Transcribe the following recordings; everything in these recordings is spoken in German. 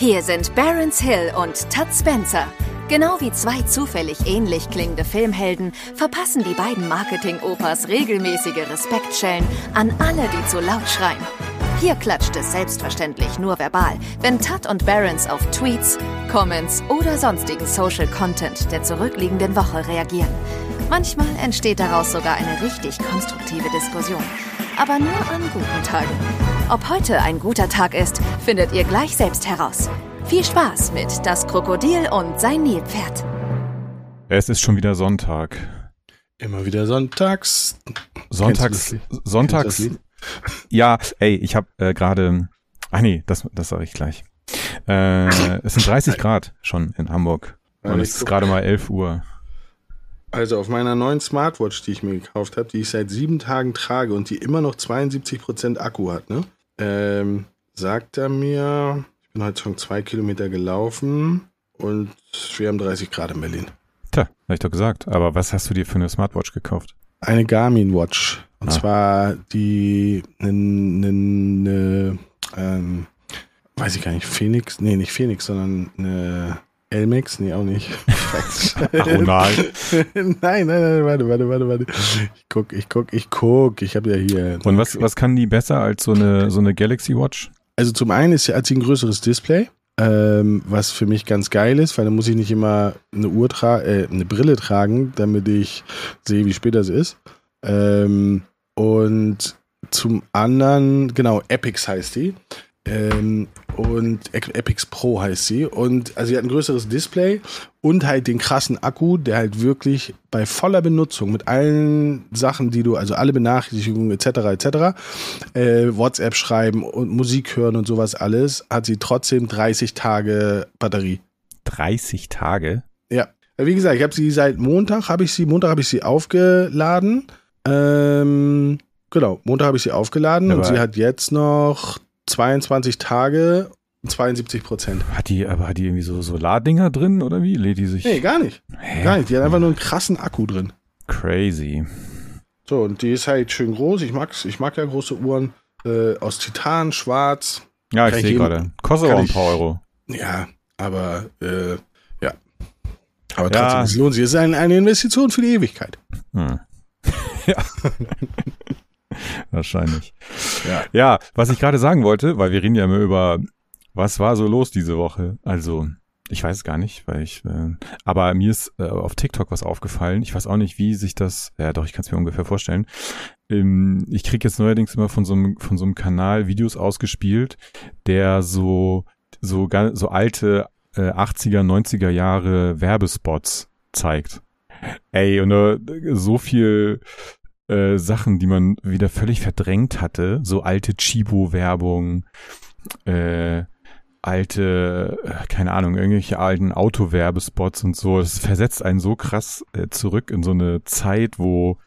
Hier sind Barons Hill und Todd Spencer. Genau wie zwei zufällig ähnlich klingende Filmhelden verpassen die beiden Marketing-Opas regelmäßige Respektschellen an alle, die zu laut schreien. Hier klatscht es selbstverständlich nur verbal, wenn Tutt und Barons auf Tweets, Comments oder sonstigen Social Content der zurückliegenden Woche reagieren. Manchmal entsteht daraus sogar eine richtig konstruktive Diskussion. Aber nur an guten Tagen. Ob heute ein guter Tag ist, findet ihr gleich selbst heraus. Viel Spaß mit Das Krokodil und sein Nilpferd. Es ist schon wieder Sonntag. Immer wieder sonntags. Sonntags, sonntags, ja, ey, ich habe äh, gerade, ach nee, das, das sage ich gleich. Äh, es sind 30 Grad schon in Hamburg und es ist gerade mal 11 Uhr. Also auf meiner neuen Smartwatch, die ich mir gekauft habe, die ich seit sieben Tagen trage und die immer noch 72% Akku hat, ne? Ähm, sagt er mir, ich bin heute schon zwei Kilometer gelaufen und wir haben 30 Grad in Berlin. Tja, hab ich doch gesagt. Aber was hast du dir für eine Smartwatch gekauft? Eine Garmin Watch. Und ah. zwar die, ne, ne, ne, ähm, weiß ich gar nicht, Phoenix, nee, nicht Phoenix, sondern eine Elmex, nee, auch nicht. Aronal. nein, nein, nein, warte, warte, warte, warte. Ich guck, ich guck, ich guck, ich habe ja hier. Und was, was kann die besser als so eine, so eine Galaxy Watch? Also zum einen ist sie, hat sie ein größeres Display, ähm, was für mich ganz geil ist, weil dann muss ich nicht immer eine Uhr tragen, äh, eine Brille tragen, damit ich sehe, wie spät das ist. Ähm, und zum anderen, genau, Epix heißt die. Ähm, und Epix Pro heißt sie. Und also sie hat ein größeres Display und halt den krassen Akku, der halt wirklich bei voller Benutzung mit allen Sachen, die du, also alle Benachrichtigungen etc. etc., äh, WhatsApp schreiben und Musik hören und sowas alles, hat sie trotzdem 30 Tage Batterie. 30 Tage? Ja. Wie gesagt, ich habe sie seit Montag, habe ich sie, Montag habe ich sie aufgeladen ähm, genau, Montag habe ich sie aufgeladen aber und sie hat jetzt noch 22 Tage 72 Prozent. Hat die, aber hat die irgendwie so Solardinger drin oder wie? Lädt die sich? Nee, gar nicht. Hä? Gar nicht. Die hat einfach nur einen krassen Akku drin. Crazy. So, und die ist halt schön groß. Ich mag's, ich mag ja große Uhren. Äh, aus Titan, schwarz. Ja, ich sehe gerade. Kostet auch ein paar Euro. Ja, aber äh, ja. Aber trotzdem, ja. es lohnt sich. Es ist eine, eine Investition für die Ewigkeit. Hm. ja. Wahrscheinlich. Ja. ja, was ich gerade sagen wollte, weil wir reden ja immer über, was war so los diese Woche? Also, ich weiß es gar nicht, weil ich, äh, aber mir ist äh, auf TikTok was aufgefallen. Ich weiß auch nicht, wie sich das, ja doch, ich kann es mir ungefähr vorstellen. Ähm, ich krieg jetzt neuerdings immer von so einem, von so einem Kanal Videos ausgespielt, der so, so, so alte äh, 80er, 90er Jahre Werbespots zeigt. Ey, und uh, so viel äh, Sachen, die man wieder völlig verdrängt hatte, so alte Chibo-Werbung, äh, alte, äh, keine Ahnung, irgendwelche alten Autowerbespots und so. Das versetzt einen so krass äh, zurück in so eine Zeit, wo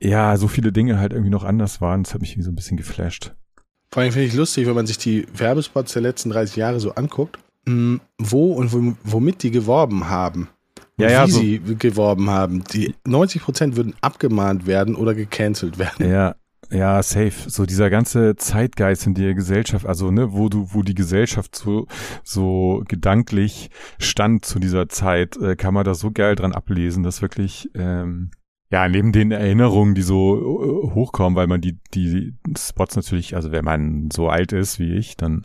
ja so viele Dinge halt irgendwie noch anders waren. Das hat mich irgendwie so ein bisschen geflasht. Vor allem finde ich lustig, wenn man sich die Werbespots der letzten 30 Jahre so anguckt, mh, wo und womit die geworben haben ja, ja, wie so. sie geworben haben. Die 90 Prozent würden abgemahnt werden oder gecancelt werden. Ja, ja, safe. So dieser ganze Zeitgeist in der Gesellschaft, also ne, wo du, wo die Gesellschaft so so gedanklich stand zu dieser Zeit, äh, kann man da so geil dran ablesen, dass wirklich ähm, ja, neben den Erinnerungen, die so äh, hochkommen, weil man die, die Spots natürlich, also wenn man so alt ist wie ich, dann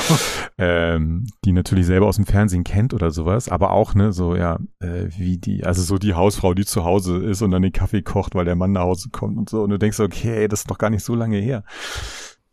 ähm, die natürlich selber aus dem Fernsehen kennt oder sowas, aber auch, ne, so ja, äh, wie die, also so die Hausfrau, die zu Hause ist und dann den Kaffee kocht, weil der Mann nach Hause kommt und so. Und du denkst, okay, das ist doch gar nicht so lange her.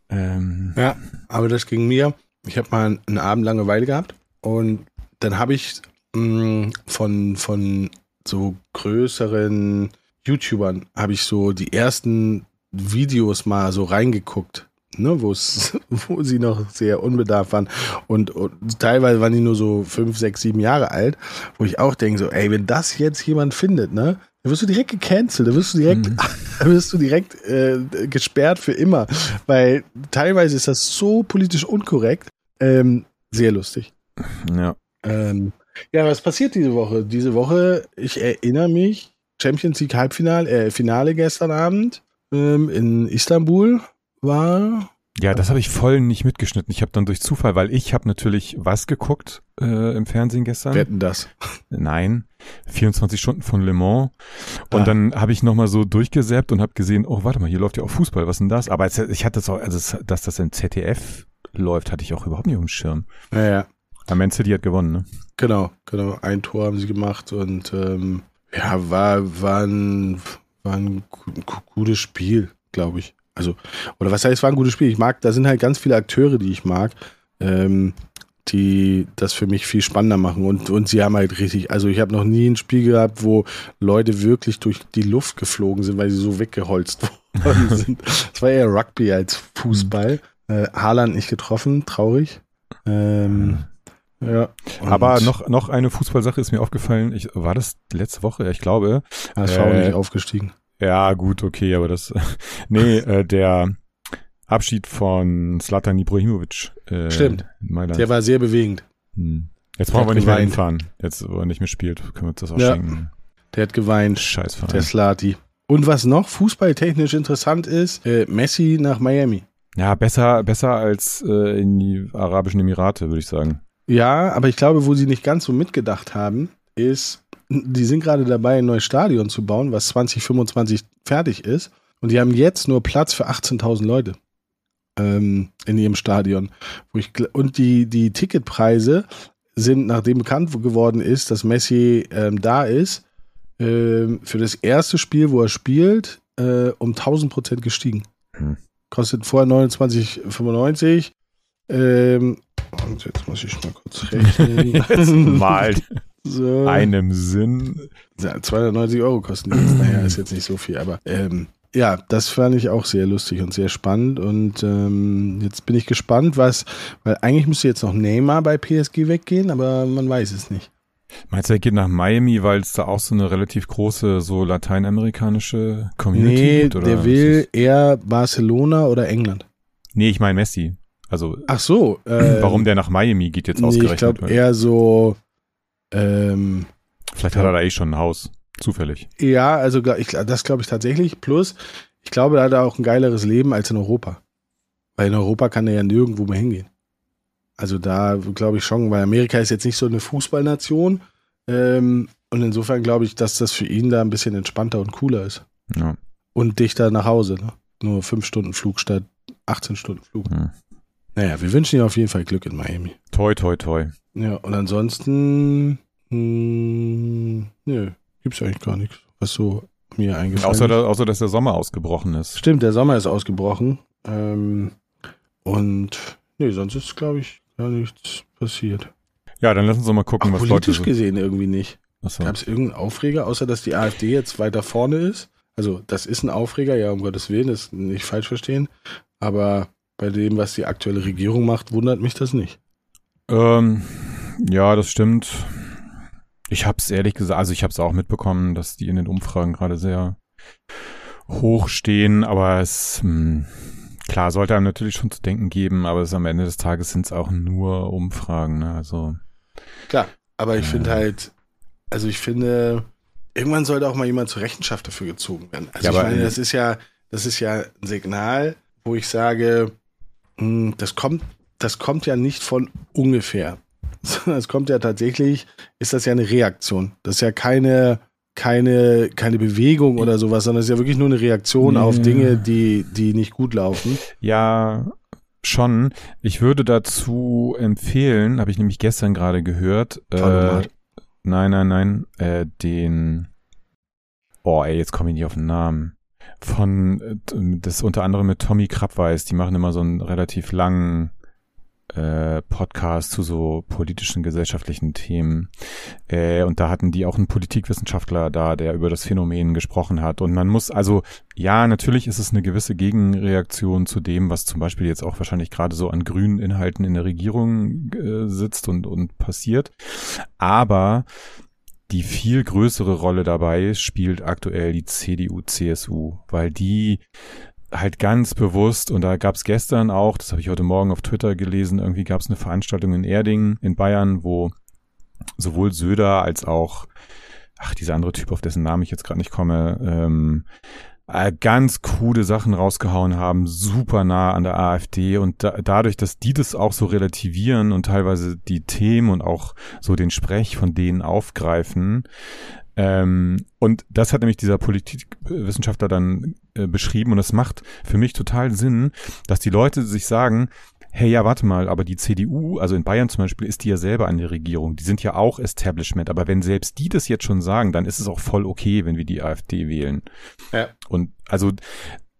Ähm, ja, aber das ging mir. Ich habe mal einen Abend Langeweile gehabt und dann habe ich mh, mm, von, von so größeren YouTubern habe ich so die ersten Videos mal so reingeguckt, ne, wo sie noch sehr unbedarft waren und, und, teilweise waren die nur so fünf, sechs, sieben Jahre alt, wo ich auch denke so, ey, wenn das jetzt jemand findet, ne, dann wirst du direkt gecancelt, dann wirst du direkt, mhm. wirst du direkt äh, gesperrt für immer, weil teilweise ist das so politisch unkorrekt, ähm, sehr lustig. Ja. Ähm, ja, was passiert diese Woche? Diese Woche, ich erinnere mich, Champions League Halbfinale, äh, Finale gestern Abend ähm, in Istanbul war Ja, das habe ich voll nicht mitgeschnitten. Ich habe dann durch Zufall, weil ich habe natürlich was geguckt äh, im Fernsehen gestern. Wetten das? Nein, 24 Stunden von Le Mans. Und ah. dann habe ich nochmal so durchgesäppt und habe gesehen, oh, warte mal, hier läuft ja auch Fußball, was denn das? Aber ich hatte das auch, also dass das im ZDF läuft, hatte ich auch überhaupt nicht auf dem Schirm. Ja, ja. Aber Man City hat gewonnen, ne? Genau, genau. Ein Tor haben sie gemacht und ähm, ja, war, war ein, war ein gutes Spiel, glaube ich. Also, oder was heißt, war ein gutes Spiel? Ich mag, da sind halt ganz viele Akteure, die ich mag, ähm, die das für mich viel spannender machen. Und, und sie haben halt richtig, also ich habe noch nie ein Spiel gehabt, wo Leute wirklich durch die Luft geflogen sind, weil sie so weggeholzt worden sind. Es war eher Rugby als Fußball. Äh, Haaland nicht getroffen, traurig. Ähm, ja. Aber noch, noch eine Fußballsache ist mir aufgefallen. Ich, war das letzte Woche? Ich glaube. HSV äh, nicht aufgestiegen. Ja, gut, okay, aber das, nee, äh, der Abschied von Slatan Ibrahimovic. Äh, Stimmt. Der war sehr bewegend. Hm. Jetzt brauchen wir nicht geweint. mehr hinfahren. Jetzt, wo er nicht mehr spielt, können wir uns das auch ja. schenken. Der hat geweint. Scheißverein. Der Slati. Und was noch fußballtechnisch interessant ist, äh, Messi nach Miami. Ja, besser, besser als äh, in die Arabischen Emirate, würde ich sagen. Ja, aber ich glaube, wo sie nicht ganz so mitgedacht haben, ist, die sind gerade dabei, ein neues Stadion zu bauen, was 2025 fertig ist. Und die haben jetzt nur Platz für 18.000 Leute ähm, in ihrem Stadion. Ich, und die, die Ticketpreise sind, nachdem bekannt geworden ist, dass Messi ähm, da ist, ähm, für das erste Spiel, wo er spielt, äh, um 1000 Prozent gestiegen. Hm. Kostet vorher 29,95. Ähm, und jetzt muss ich mal kurz rechnen. mal so. einem Sinn. Ja, 290 Euro kosten die jetzt. Naja, ist jetzt nicht so viel, aber ähm, ja, das fand ich auch sehr lustig und sehr spannend. Und ähm, jetzt bin ich gespannt, was, weil eigentlich müsste jetzt noch Neymar bei PSG weggehen, aber man weiß es nicht. Meinst du, er geht nach Miami, weil es da auch so eine relativ große, so lateinamerikanische Community nee, gibt? Oder der will eher Barcelona oder England. Nee, ich meine Messi. Also, Ach so. Äh, warum der nach Miami geht jetzt nee, ausgerechnet? Ich glaube eher so ähm, Vielleicht hat er da eh schon ein Haus, zufällig. Ja, also ich, das glaube ich tatsächlich. Plus, ich glaube, da hat er auch ein geileres Leben als in Europa. Weil in Europa kann er ja nirgendwo mehr hingehen. Also da glaube ich schon, weil Amerika ist jetzt nicht so eine Fußballnation. Ähm, und insofern glaube ich, dass das für ihn da ein bisschen entspannter und cooler ist. Ja. Und dichter nach Hause. Ne? Nur fünf Stunden Flug statt 18 Stunden Flug. Hm. Naja, wir wünschen ihm auf jeden Fall Glück in Miami. Toi, toi, toi. Ja, und ansonsten, hm, nö, gibt's eigentlich gar nichts, was so mir eingefallen außer, ist. außer, dass der Sommer ausgebrochen ist. Stimmt, der Sommer ist ausgebrochen. Ähm, und nee, sonst ist, glaube ich, gar nichts passiert. Ja, dann lass uns doch mal gucken, Auch was politisch Leute gesehen irgendwie nicht. So. Gab es irgendeinen Aufreger, außer dass die AfD jetzt weiter vorne ist? Also, das ist ein Aufreger, ja, um Gottes Willen, das nicht falsch verstehen. Aber bei dem, was die aktuelle Regierung macht, wundert mich das nicht. Ähm, ja, das stimmt. Ich habe es ehrlich gesagt, also ich habe es auch mitbekommen, dass die in den Umfragen gerade sehr hoch stehen, aber es mh, hm, klar sollte einem natürlich schon zu denken geben, aber es am Ende des Tages sind es auch nur Umfragen, ne? Also klar, aber ich äh, finde halt, also ich finde, irgendwann sollte auch mal jemand zur Rechenschaft dafür gezogen werden. Also ja, ich meine, das ist ja, das ist ja ein Signal, wo ich sage, das kommt das kommt ja nicht von ungefähr. Es kommt ja tatsächlich, ist das ja eine Reaktion. Das ist ja keine, keine, keine Bewegung oder sowas, sondern es ist ja wirklich nur eine Reaktion ja. auf Dinge, die, die nicht gut laufen. Ja, schon. Ich würde dazu empfehlen, habe ich nämlich gestern gerade gehört. Äh, nein, nein, nein, äh, den. Oh, ey, jetzt komme ich nicht auf den Namen. Von, das unter anderem mit Tommy Krabweis, die machen immer so einen relativ langen äh, Podcast zu so politischen, gesellschaftlichen Themen. Äh, und da hatten die auch einen Politikwissenschaftler da, der über das Phänomen gesprochen hat. Und man muss, also ja, natürlich ist es eine gewisse Gegenreaktion zu dem, was zum Beispiel jetzt auch wahrscheinlich gerade so an grünen Inhalten in der Regierung äh, sitzt und, und passiert. Aber die viel größere Rolle dabei spielt aktuell die CDU, CSU, weil die halt ganz bewusst, und da gab es gestern auch, das habe ich heute Morgen auf Twitter gelesen, irgendwie gab es eine Veranstaltung in Erding in Bayern, wo sowohl Söder als auch, ach, dieser andere Typ, auf dessen Namen ich jetzt gerade nicht komme, ähm, äh, ganz krude Sachen rausgehauen haben, super nah an der AfD und da, dadurch, dass die das auch so relativieren und teilweise die Themen und auch so den Sprech von denen aufgreifen, ähm, und das hat nämlich dieser Politikwissenschaftler dann äh, beschrieben und es macht für mich total Sinn, dass die Leute sich sagen, hey, ja, warte mal, aber die CDU, also in Bayern zum Beispiel, ist die ja selber an der Regierung. Die sind ja auch Establishment. Aber wenn selbst die das jetzt schon sagen, dann ist es auch voll okay, wenn wir die AfD wählen. Ja. Und also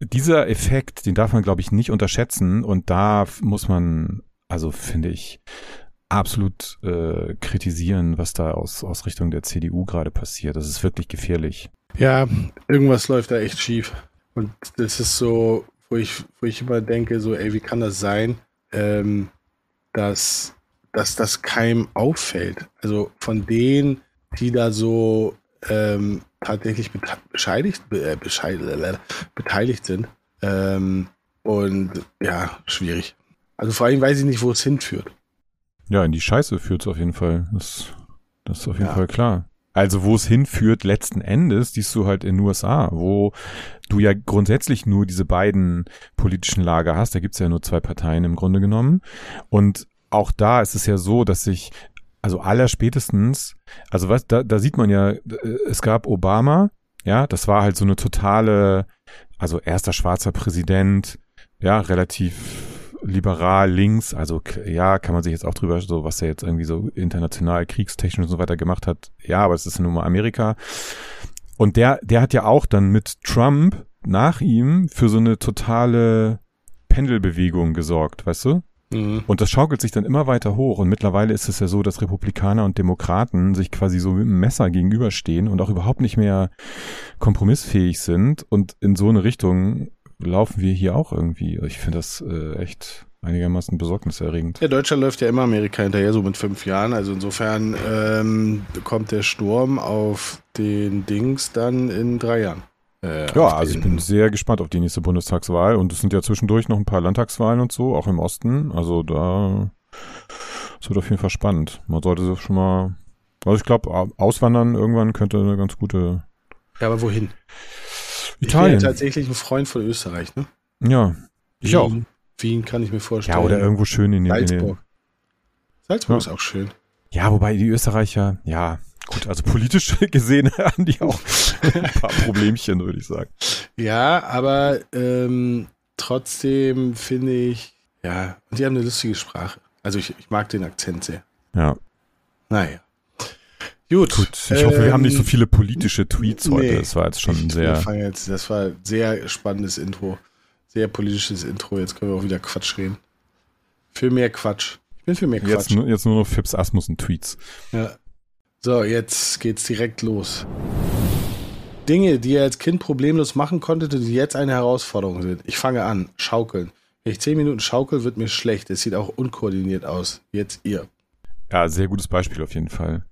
dieser Effekt, den darf man, glaube ich, nicht unterschätzen. Und da muss man, also finde ich, absolut äh, kritisieren, was da aus, aus Richtung der CDU gerade passiert. Das ist wirklich gefährlich. Ja, irgendwas läuft da echt schief. Und das ist so, wo ich, wo ich immer denke, so, ey, wie kann das sein? Ähm, dass, dass das keinem auffällt. Also von denen, die da so ähm, tatsächlich bescheidigt, äh, bescheidigt, beteiligt sind. Ähm, und ja, schwierig. Also vor allem weiß ich nicht, wo es hinführt. Ja, in die Scheiße führt es auf jeden Fall. Das, das ist auf jeden ja. Fall klar. Also wo es hinführt letzten Endes, siehst du halt in den USA, wo du ja grundsätzlich nur diese beiden politischen Lager hast. Da gibt's ja nur zwei Parteien im Grunde genommen. Und auch da ist es ja so, dass sich, also aller spätestens, also was, da, da sieht man ja, es gab Obama, ja, das war halt so eine totale, also erster schwarzer Präsident, ja, relativ liberal links, also ja, kann man sich jetzt auch drüber, so was er jetzt irgendwie so international kriegstechnisch und so weiter gemacht hat. Ja, aber es ist nun mal Amerika. Und der, der hat ja auch dann mit Trump nach ihm für so eine totale Pendelbewegung gesorgt, weißt du? Mhm. Und das schaukelt sich dann immer weiter hoch. Und mittlerweile ist es ja so, dass Republikaner und Demokraten sich quasi so mit einem Messer gegenüberstehen und auch überhaupt nicht mehr kompromissfähig sind. Und in so eine Richtung laufen wir hier auch irgendwie. Ich finde das äh, echt einigermaßen besorgniserregend. Ja, Deutschland läuft ja immer Amerika hinterher, so mit fünf Jahren. Also insofern ähm, kommt der Sturm auf den Dings dann in drei Jahren. Äh, ja, also ich bin sehr gespannt auf die nächste Bundestagswahl und es sind ja zwischendurch noch ein paar Landtagswahlen und so, auch im Osten. Also da es wird auf jeden Fall spannend. Man sollte sich schon mal, also ich glaube, auswandern irgendwann könnte eine ganz gute. Ja, aber wohin? Italien. Ich bin ja tatsächlich ein Freund von Österreich, ne? Ja, ich Wien, auch. Wien kann ich mir vorstellen. Ja, oder irgendwo schön in den Salzburg. Salzburg ja. ist auch schön. Ja, wobei die Österreicher, ja, gut, also politisch gesehen haben die auch ein paar Problemchen, würde ich sagen. Ja, aber ähm, trotzdem finde ich, ja, und die haben eine lustige Sprache. Also ich, ich mag den Akzent sehr. Ja. Naja. Gut. Gut. Ich ähm, hoffe, wir haben nicht so ähm, viele politische Tweets heute. Nee, das war jetzt schon ich, sehr. Jetzt, das war ein sehr spannendes Intro. Sehr politisches Intro. Jetzt können wir auch wieder Quatsch reden. Für mehr Quatsch. Ich bin für mehr Quatsch. Jetzt, nur, jetzt nur noch Fips Asmussen Tweets. Ja. So, jetzt geht's direkt los. Dinge, die ihr als Kind problemlos machen konntet und die jetzt eine Herausforderung sind. Ich fange an. Schaukeln. Wenn ich zehn Minuten schaukel, wird mir schlecht. Es sieht auch unkoordiniert aus. Jetzt ihr. Ja, sehr gutes Beispiel auf jeden Fall.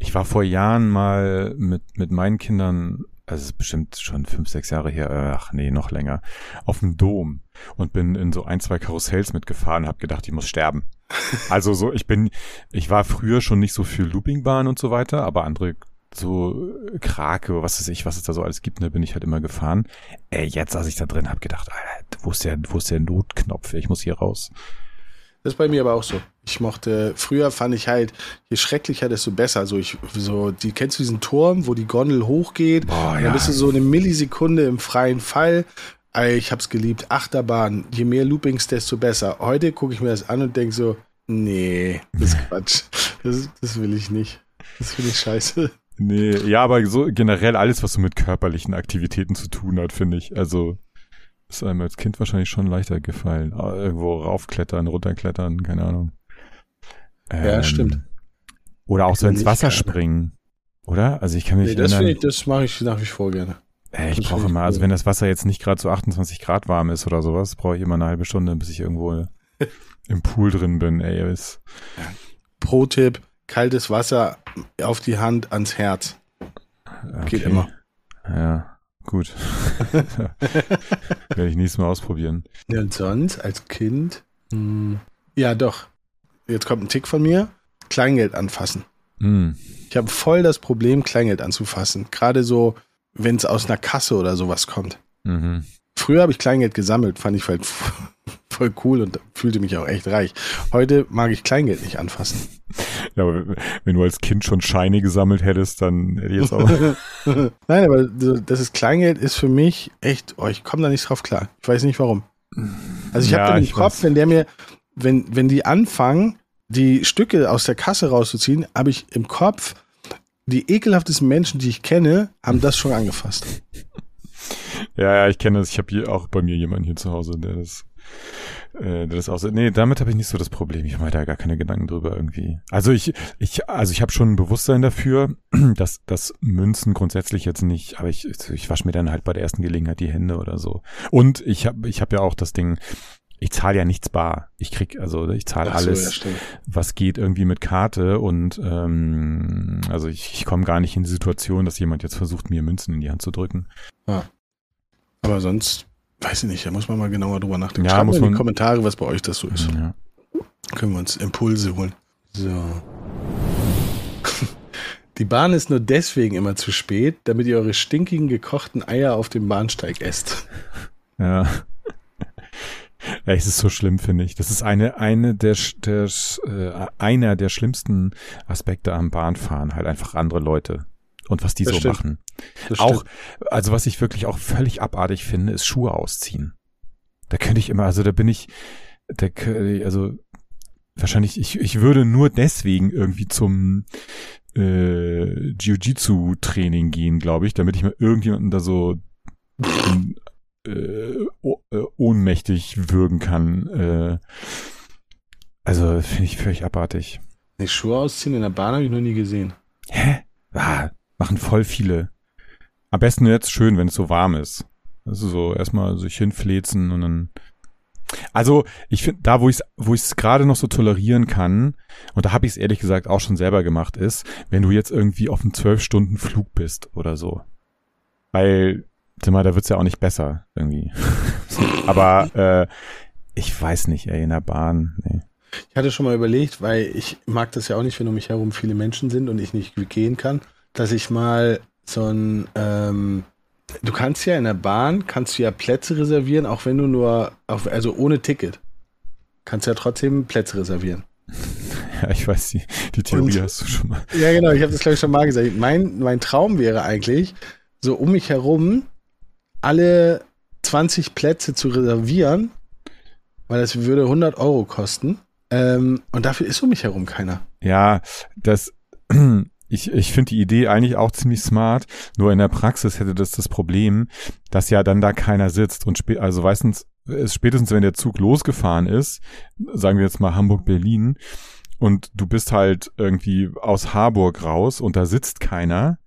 Ich war vor Jahren mal mit, mit meinen Kindern, also es ist bestimmt schon fünf, sechs Jahre her, ach nee, noch länger, auf dem Dom und bin in so ein, zwei Karussells mitgefahren, habe gedacht, ich muss sterben. Also so, ich bin, ich war früher schon nicht so für Loopingbahn und so weiter, aber andere so Krake, was weiß ich, was es da so alles gibt, ne, bin ich halt immer gefahren. Ey, jetzt saß ich da drin, hab gedacht, Alter, wo ist der, wo ist der Notknopf? Ich muss hier raus. Das ist bei mir aber auch so. Ich mochte, früher fand ich halt, je schrecklicher, desto besser. So, ich, so, die, kennst du diesen Turm, wo die Gondel hochgeht? Boah, ja. Dann bist du so eine Millisekunde im freien Fall. Ich hab's geliebt. Achterbahn. Je mehr Loopings, desto besser. Heute gucke ich mir das an und denke so, nee, das ist Quatsch. Das, das will ich nicht. Das finde ich scheiße. Nee, ja, aber so generell alles, was so mit körperlichen Aktivitäten zu tun hat, finde ich. Also, ist einem als Kind wahrscheinlich schon leichter gefallen. Ah, irgendwo raufklettern, runterklettern, keine Ahnung. Ähm, ja, stimmt. Oder auch so ins Wasser gerne. springen. Oder? Also ich kann mich nee, das erinnern. Ich, das mache ich nach wie vor gerne. Äh, ich brauche immer, also wenn das Wasser jetzt nicht gerade so 28 Grad warm ist oder sowas, brauche ich immer eine halbe Stunde, bis ich irgendwo im Pool drin bin. Ey, ist. Pro-Tipp, kaltes Wasser auf die Hand ans Herz. Okay. Geht immer. Ja. Gut. Werde ich nächstes Mal ausprobieren. Ja, und sonst als Kind? Hm, ja, doch. Jetzt kommt ein Tick von mir. Kleingeld anfassen. Hm. Ich habe voll das Problem, Kleingeld anzufassen. Gerade so, wenn es aus einer Kasse oder sowas kommt. Mhm. Früher habe ich Kleingeld gesammelt, fand ich halt voll cool und fühlte mich auch echt reich. Heute mag ich Kleingeld nicht anfassen. Ja, aber wenn du als Kind schon Scheine gesammelt hättest, dann hätte ich jetzt auch. Nein, aber das ist Kleingeld ist für mich echt, oh, ich komme da nicht drauf klar. Ich weiß nicht warum. Also ich ja, habe den Kopf, weiß. wenn der mir, wenn, wenn die anfangen, die Stücke aus der Kasse rauszuziehen, habe ich im Kopf, die ekelhaftesten Menschen, die ich kenne, haben das schon angefasst. Ja, ja, ich kenne das. Ich habe hier auch bei mir jemanden hier zu Hause, der das äh, das auch so, nee, damit habe ich nicht so das Problem. Ich mache da gar keine Gedanken drüber irgendwie. Also ich, ich, also ich habe schon ein Bewusstsein dafür, dass, dass Münzen grundsätzlich jetzt nicht, aber ich, ich wasche mir dann halt bei der ersten Gelegenheit die Hände oder so. Und ich habe, ich habe ja auch das Ding, ich zahle ja nichts bar. Ich krieg, also ich zahle alles, ja, was geht irgendwie mit Karte und ähm, also ich, ich komme gar nicht in die Situation, dass jemand jetzt versucht, mir Münzen in die Hand zu drücken. Ja. Aber sonst Weiß ich nicht, da muss man mal genauer drüber nachdenken. Ja, Schreibt muss in die Kommentare, was bei euch das so ist. Ja. Können wir uns Impulse holen. So. Die Bahn ist nur deswegen immer zu spät, damit ihr eure stinkigen gekochten Eier auf dem Bahnsteig esst. Ja. Ja, es ist so schlimm, finde ich. Das ist eine, eine der, der äh, einer der schlimmsten Aspekte am Bahnfahren. Halt einfach andere Leute und was die das so stimmt. machen. Das auch, stimmt. also was ich wirklich auch völlig abartig finde, ist Schuhe ausziehen. Da könnte ich immer, also da bin ich, da, also wahrscheinlich, ich, ich würde nur deswegen irgendwie zum äh, Jiu-Jitsu-Training gehen, glaube ich, damit ich mal irgendjemanden da so äh, oh, äh, ohnmächtig würgen kann. Äh, also finde ich völlig abartig. Nee, Schuhe ausziehen in der Bahn habe ich noch nie gesehen. Hä? Ah, Machen voll viele. Am besten jetzt schön, wenn es so warm ist. Also so erstmal sich hinflezen und dann. Also ich finde, da wo ich es wo ich's gerade noch so tolerieren kann, und da habe ich es ehrlich gesagt auch schon selber gemacht, ist, wenn du jetzt irgendwie auf einem zwölf Stunden Flug bist oder so. Weil, sag mal, da wird's ja auch nicht besser irgendwie. Aber äh, ich weiß nicht, ey, in der Bahn, nee. Ich hatte schon mal überlegt, weil ich mag das ja auch nicht, wenn um mich herum viele Menschen sind und ich nicht gehen kann dass ich mal so ein, ähm, du kannst ja in der Bahn, kannst du ja Plätze reservieren, auch wenn du nur, also ohne Ticket. Kannst ja trotzdem Plätze reservieren. Ja, ich weiß, die, die Theorie Und, hast du schon mal. Ja, genau, ich habe das glaube ich schon mal gesagt. Mein, mein Traum wäre eigentlich, so um mich herum alle 20 Plätze zu reservieren, weil das würde 100 Euro kosten. Ähm, und dafür ist um mich herum keiner. Ja, das, ich, ich finde die Idee eigentlich auch ziemlich smart, nur in der Praxis hätte das das Problem, dass ja dann da keiner sitzt und spä also meistens ist spätestens wenn der Zug losgefahren ist, sagen wir jetzt mal Hamburg-Berlin und du bist halt irgendwie aus Harburg raus und da sitzt keiner,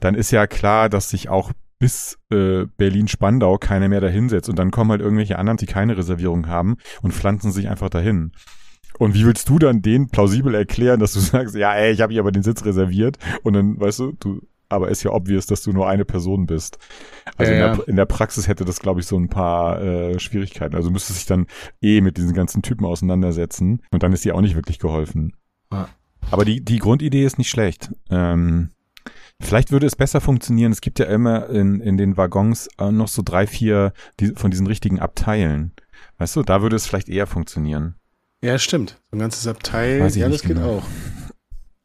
dann ist ja klar, dass sich auch bis äh, Berlin-Spandau keiner mehr dahinsetzt und dann kommen halt irgendwelche anderen, die keine Reservierung haben und pflanzen sich einfach dahin. Und wie willst du dann den plausibel erklären, dass du sagst, ja, ey, ich habe hier aber den Sitz reserviert und dann, weißt du, du, aber ist ja obvious, dass du nur eine Person bist. Also ja, in, der, in, der, Praxis hätte das, glaube ich, so ein paar äh, Schwierigkeiten. Also müsste sich dann eh mit diesen ganzen Typen auseinandersetzen und dann ist dir auch nicht wirklich geholfen. Ja. Aber die, die Grundidee ist nicht schlecht. Ähm, Vielleicht würde es besser funktionieren. Es gibt ja immer in, in den Waggons äh, noch so drei, vier die, von diesen richtigen Abteilen. Weißt du, da würde es vielleicht eher funktionieren. Ja, stimmt. So ein ganzes Abteil. Ja, das geht genau. auch.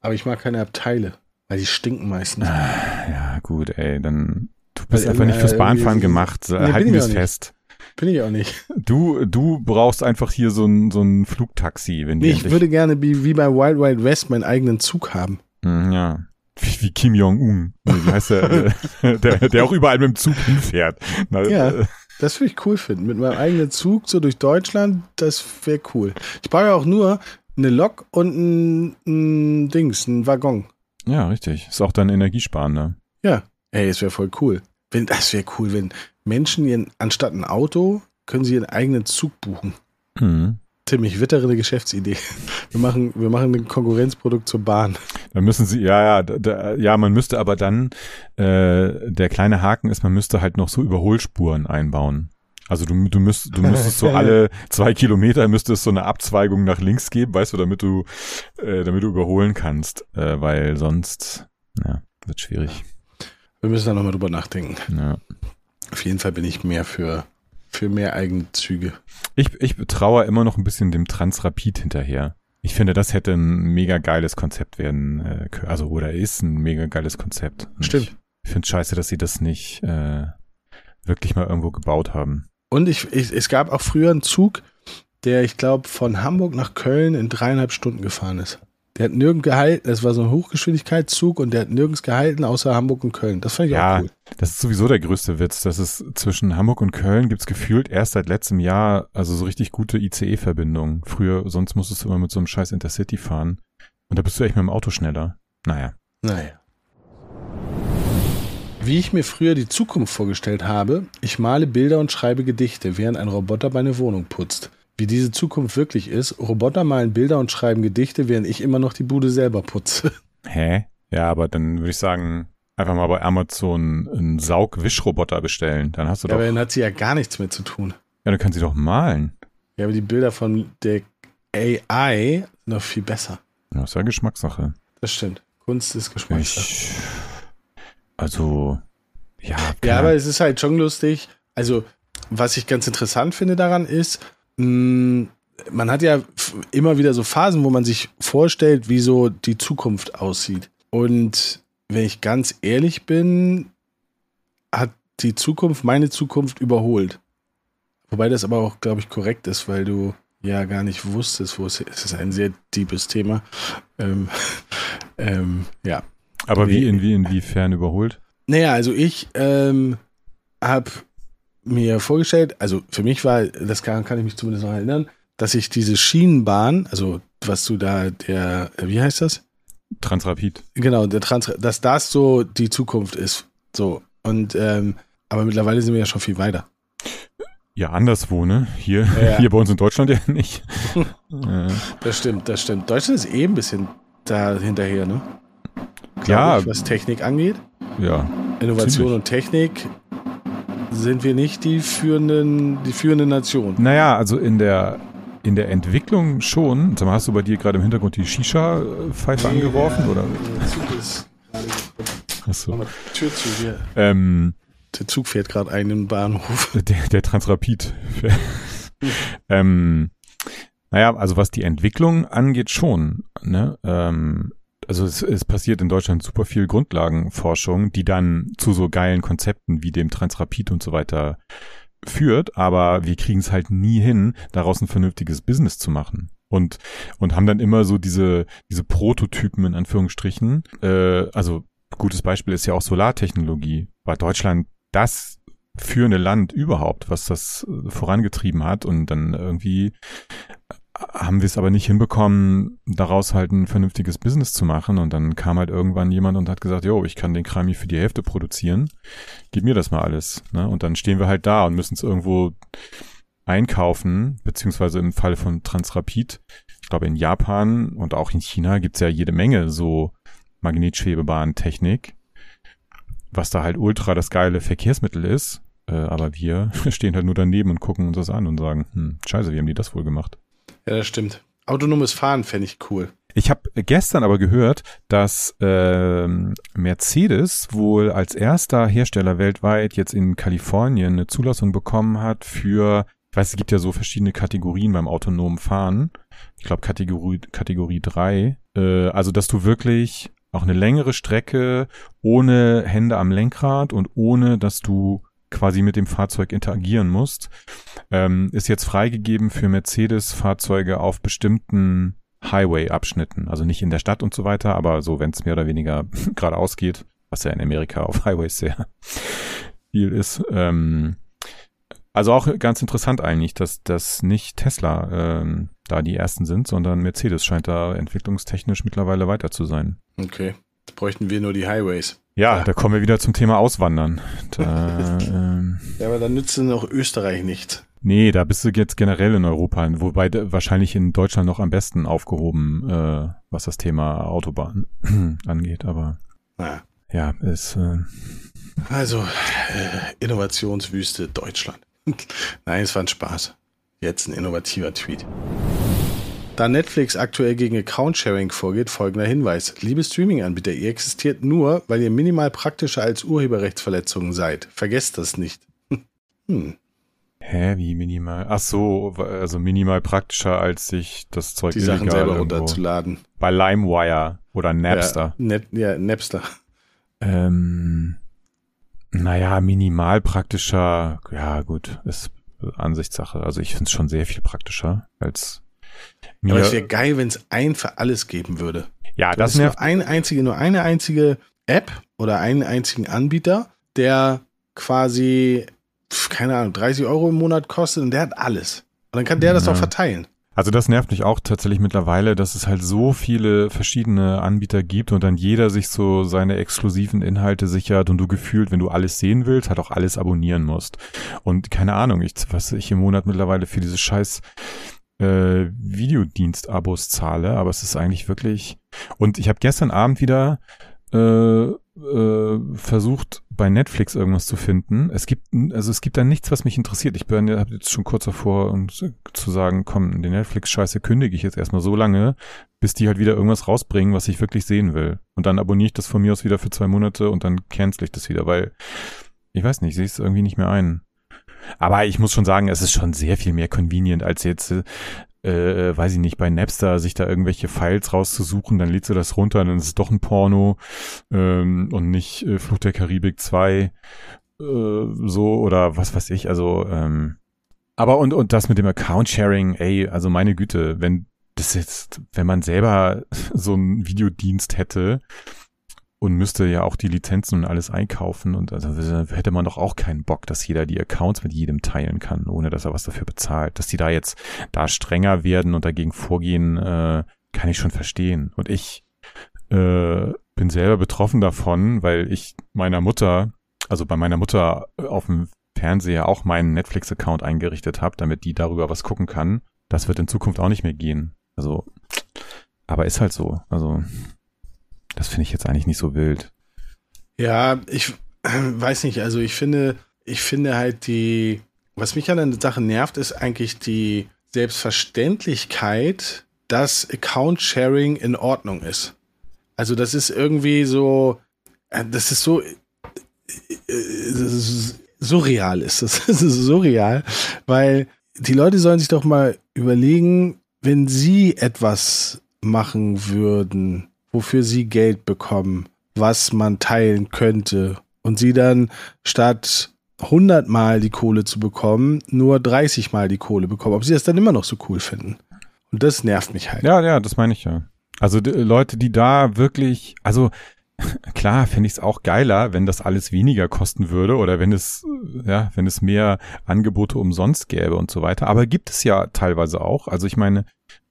Aber ich mag keine Abteile, weil die stinken meistens. Ah, ja, gut, ey, dann du bist weil, einfach äh, nicht fürs Bahnfahren gemacht. Nee, Halten wir es fest. Bin ich auch nicht. Du, du brauchst einfach hier so ein, so ein Flugtaxi, wenn nee, ich würde gerne wie, wie bei Wild Wild West meinen eigenen Zug haben. Hm, ja. Wie, wie Kim Jong-un. Wie heißt der, der? Der auch überall mit dem Zug hinfährt. Na, ja. Das würde ich cool finden. Mit meinem eigenen Zug so durch Deutschland, das wäre cool. Ich brauche ja auch nur eine Lok und ein, ein Dings, ein Waggon. Ja, richtig. Ist auch dann energiesparender. Ja. Ey, das wäre voll cool. Wenn, das wäre cool, wenn Menschen ihren, anstatt ein Auto, können sie ihren eigenen Zug buchen. Mhm. Tim, ich wittere eine Geschäftsidee. Wir machen, wir machen ein Konkurrenzprodukt zur Bahn. Dann müssen sie, ja, ja, da, ja, man müsste aber dann, äh, der kleine Haken ist, man müsste halt noch so Überholspuren einbauen. Also du, du, müsst, du müsstest so alle zwei Kilometer müsstest so eine Abzweigung nach links geben, weißt du, damit du, äh, damit du überholen kannst, äh, weil sonst, ja, wird schwierig. Wir müssen da nochmal drüber nachdenken. Ja. Auf jeden Fall bin ich mehr für, für mehr eigene Züge. Ich, ich traue immer noch ein bisschen dem Transrapid hinterher. Ich finde, das hätte ein mega geiles Konzept werden, äh, also oder ist ein mega geiles Konzept. Und Stimmt. Ich, finde es scheiße, dass sie das nicht äh, wirklich mal irgendwo gebaut haben. Und ich, ich, es gab auch früher einen Zug, der, ich glaube, von Hamburg nach Köln in dreieinhalb Stunden gefahren ist. Der hat nirgends gehalten, das war so ein Hochgeschwindigkeitszug und der hat nirgends gehalten, außer Hamburg und Köln. Das fand ich ja, auch cool. Das ist sowieso der größte Witz. Das ist zwischen Hamburg und Köln gibt's gefühlt erst seit letztem Jahr, also so richtig gute ICE-Verbindungen. Früher, sonst musstest du immer mit so einem scheiß Intercity fahren. Und da bist du echt mit dem Auto schneller. Naja. Naja. Wie ich mir früher die Zukunft vorgestellt habe, ich male Bilder und schreibe Gedichte, während ein Roboter meine Wohnung putzt wie diese Zukunft wirklich ist. Roboter malen Bilder und schreiben Gedichte, während ich immer noch die Bude selber putze. Hä? Ja, aber dann würde ich sagen, einfach mal bei Amazon einen Saugwischroboter bestellen. Dann hast du ja, doch. Aber dann hat sie ja gar nichts mehr zu tun. Ja, dann kann sie doch malen. Ja, aber die Bilder von der AI sind noch viel besser. Ja, ist ja Geschmackssache. Das stimmt. Kunst ist Geschmackssache. Ich, also, ja. Ja, aber es ist halt schon lustig. Also, was ich ganz interessant finde daran ist, man hat ja immer wieder so Phasen, wo man sich vorstellt, wie so die Zukunft aussieht. Und wenn ich ganz ehrlich bin, hat die Zukunft meine Zukunft überholt. Wobei das aber auch, glaube ich, korrekt ist, weil du ja gar nicht wusstest, wo es ist. Es ist ein sehr deepes Thema. Ähm, ähm, ja. Aber wie, in, wie, inwiefern überholt? Naja, also ich ähm, habe mir vorgestellt, also für mich war, das kann, kann ich mich zumindest noch erinnern, dass ich diese Schienenbahn, also was du da, der, wie heißt das? Transrapid. Genau, der Trans, dass das so die Zukunft ist. So. Und ähm, aber mittlerweile sind wir ja schon viel weiter. Ja, anderswo, ne? Hier, ja. hier bei uns in Deutschland ja nicht. ja. Das stimmt, das stimmt. Deutschland ist eh ein bisschen da hinterher, ne? Glaub ja. Ich, was Technik angeht. Ja. Innovation ziemlich. und Technik sind wir nicht die führenden, die führende Nation. Naja, also in der, in der Entwicklung schon. Sag mal, hast du bei dir gerade im Hintergrund die Shisha-Pfeife nee, angeworfen? Ja, oder? Der Zug ist Achso. Tür zu hier. Ähm, der Zug fährt gerade einen Bahnhof. Der, der Transrapid. ähm, naja, also was die Entwicklung angeht, schon. Ne? Ähm, also es, es passiert in Deutschland super viel Grundlagenforschung, die dann zu so geilen Konzepten wie dem Transrapid und so weiter führt, aber wir kriegen es halt nie hin, daraus ein vernünftiges Business zu machen. Und, und haben dann immer so diese, diese Prototypen in Anführungsstrichen. Äh, also gutes Beispiel ist ja auch Solartechnologie. War Deutschland das führende Land überhaupt, was das äh, vorangetrieben hat und dann irgendwie haben wir es aber nicht hinbekommen, daraus halt ein vernünftiges Business zu machen. Und dann kam halt irgendwann jemand und hat gesagt, jo, ich kann den Kram für die Hälfte produzieren. Gib mir das mal alles. Ne? Und dann stehen wir halt da und müssen es irgendwo einkaufen, beziehungsweise im Falle von Transrapid. Ich glaube, in Japan und auch in China gibt's ja jede Menge so Magnetschwebebahn-Technik, was da halt ultra das geile Verkehrsmittel ist. Äh, aber wir stehen halt nur daneben und gucken uns das an und sagen, hm, scheiße, wie haben die das wohl gemacht? Ja, das stimmt. Autonomes Fahren fände ich cool. Ich habe gestern aber gehört, dass äh, Mercedes wohl als erster Hersteller weltweit jetzt in Kalifornien eine Zulassung bekommen hat für, ich weiß, es gibt ja so verschiedene Kategorien beim autonomen Fahren. Ich glaube Kategorie, Kategorie 3. Äh, also, dass du wirklich auch eine längere Strecke ohne Hände am Lenkrad und ohne, dass du quasi mit dem Fahrzeug interagieren musst, ähm, ist jetzt freigegeben für Mercedes-Fahrzeuge auf bestimmten Highway-Abschnitten. Also nicht in der Stadt und so weiter, aber so, wenn es mehr oder weniger geradeaus geht, was ja in Amerika auf Highways sehr viel ist. Ähm, also auch ganz interessant eigentlich, dass das nicht Tesla ähm, da die ersten sind, sondern Mercedes scheint da entwicklungstechnisch mittlerweile weiter zu sein. Okay. Jetzt bräuchten wir nur die Highways. Ja, ja, da kommen wir wieder zum Thema Auswandern. Da, ähm, ja, aber dann nützt noch Österreich nicht. Nee, da bist du jetzt generell in Europa, wobei wahrscheinlich in Deutschland noch am besten aufgehoben, äh, was das Thema Autobahn angeht, aber ja, ja ist. Äh, also, äh, Innovationswüste Deutschland. Nein, es war ein Spaß. Jetzt ein innovativer Tweet. Da Netflix aktuell gegen Account-Sharing vorgeht, folgender Hinweis. Liebe Streaming-Anbieter, ihr existiert nur, weil ihr minimal praktischer als Urheberrechtsverletzungen seid. Vergesst das nicht. Hm. Hä, wie minimal? Ach so, also minimal praktischer, als sich das Zeug Die Sachen selber runterzuladen. Bei LimeWire oder Napster. Ja, Net, ja Napster. Ähm, naja, minimal praktischer, ja gut, ist Ansichtssache. Also ich finde es schon sehr viel praktischer als mir. Aber es wäre geil, wenn es ein für alles geben würde. Ja, das nervt. Nur, ein einzige, nur eine einzige App oder einen einzigen Anbieter, der quasi, keine Ahnung, 30 Euro im Monat kostet und der hat alles. Und dann kann der das ja. auch verteilen. Also das nervt mich auch tatsächlich mittlerweile, dass es halt so viele verschiedene Anbieter gibt und dann jeder sich so seine exklusiven Inhalte sichert und du gefühlt, wenn du alles sehen willst, halt auch alles abonnieren musst. Und keine Ahnung, ich, was ich im Monat mittlerweile für diese scheiß äh, Videodienst-Abos zahle, aber es ist eigentlich wirklich. Und ich habe gestern Abend wieder äh, äh, versucht bei Netflix irgendwas zu finden. Es gibt also es gibt da nichts, was mich interessiert. Ich bin habe jetzt schon kurz davor, um zu sagen, komm, die Netflix-Scheiße kündige ich jetzt erstmal so lange, bis die halt wieder irgendwas rausbringen, was ich wirklich sehen will. Und dann abonniere ich das von mir aus wieder für zwei Monate und dann cancel ich das wieder, weil ich weiß nicht, ich sehe es irgendwie nicht mehr ein. Aber ich muss schon sagen, es ist schon sehr viel mehr convenient als jetzt äh, weiß ich nicht, bei Napster sich da irgendwelche Files rauszusuchen, dann lädst du das runter, dann ist es doch ein Porno ähm, und nicht äh, Fluch der Karibik 2 äh, so oder was weiß ich, also ähm, aber und, und das mit dem Account-Sharing, ey, also meine Güte, wenn das jetzt, wenn man selber so einen Videodienst hätte, und müsste ja auch die Lizenzen und alles einkaufen und also hätte man doch auch keinen Bock, dass jeder die Accounts mit jedem teilen kann, ohne dass er was dafür bezahlt. Dass die da jetzt da strenger werden und dagegen vorgehen, äh, kann ich schon verstehen. Und ich äh, bin selber betroffen davon, weil ich meiner Mutter, also bei meiner Mutter auf dem Fernseher auch meinen Netflix-Account eingerichtet habe, damit die darüber was gucken kann. Das wird in Zukunft auch nicht mehr gehen. Also, aber ist halt so. Also das finde ich jetzt eigentlich nicht so wild. Ja, ich weiß nicht. Also ich finde, ich finde halt die, was mich an der Sache nervt, ist eigentlich die Selbstverständlichkeit, dass Account-Sharing in Ordnung ist. Also das ist irgendwie so, äh, das ist so, äh, ist surreal ist das. Das ist surreal, weil die Leute sollen sich doch mal überlegen, wenn sie etwas machen würden, wofür sie Geld bekommen, was man teilen könnte. Und sie dann statt 100 Mal die Kohle zu bekommen, nur 30 Mal die Kohle bekommen. Ob sie das dann immer noch so cool finden. Und das nervt mich halt. Ja, ja, das meine ich ja. Also die Leute, die da wirklich, also klar fände ich es auch geiler, wenn das alles weniger kosten würde oder wenn es, ja, wenn es mehr Angebote umsonst gäbe und so weiter. Aber gibt es ja teilweise auch. Also ich meine,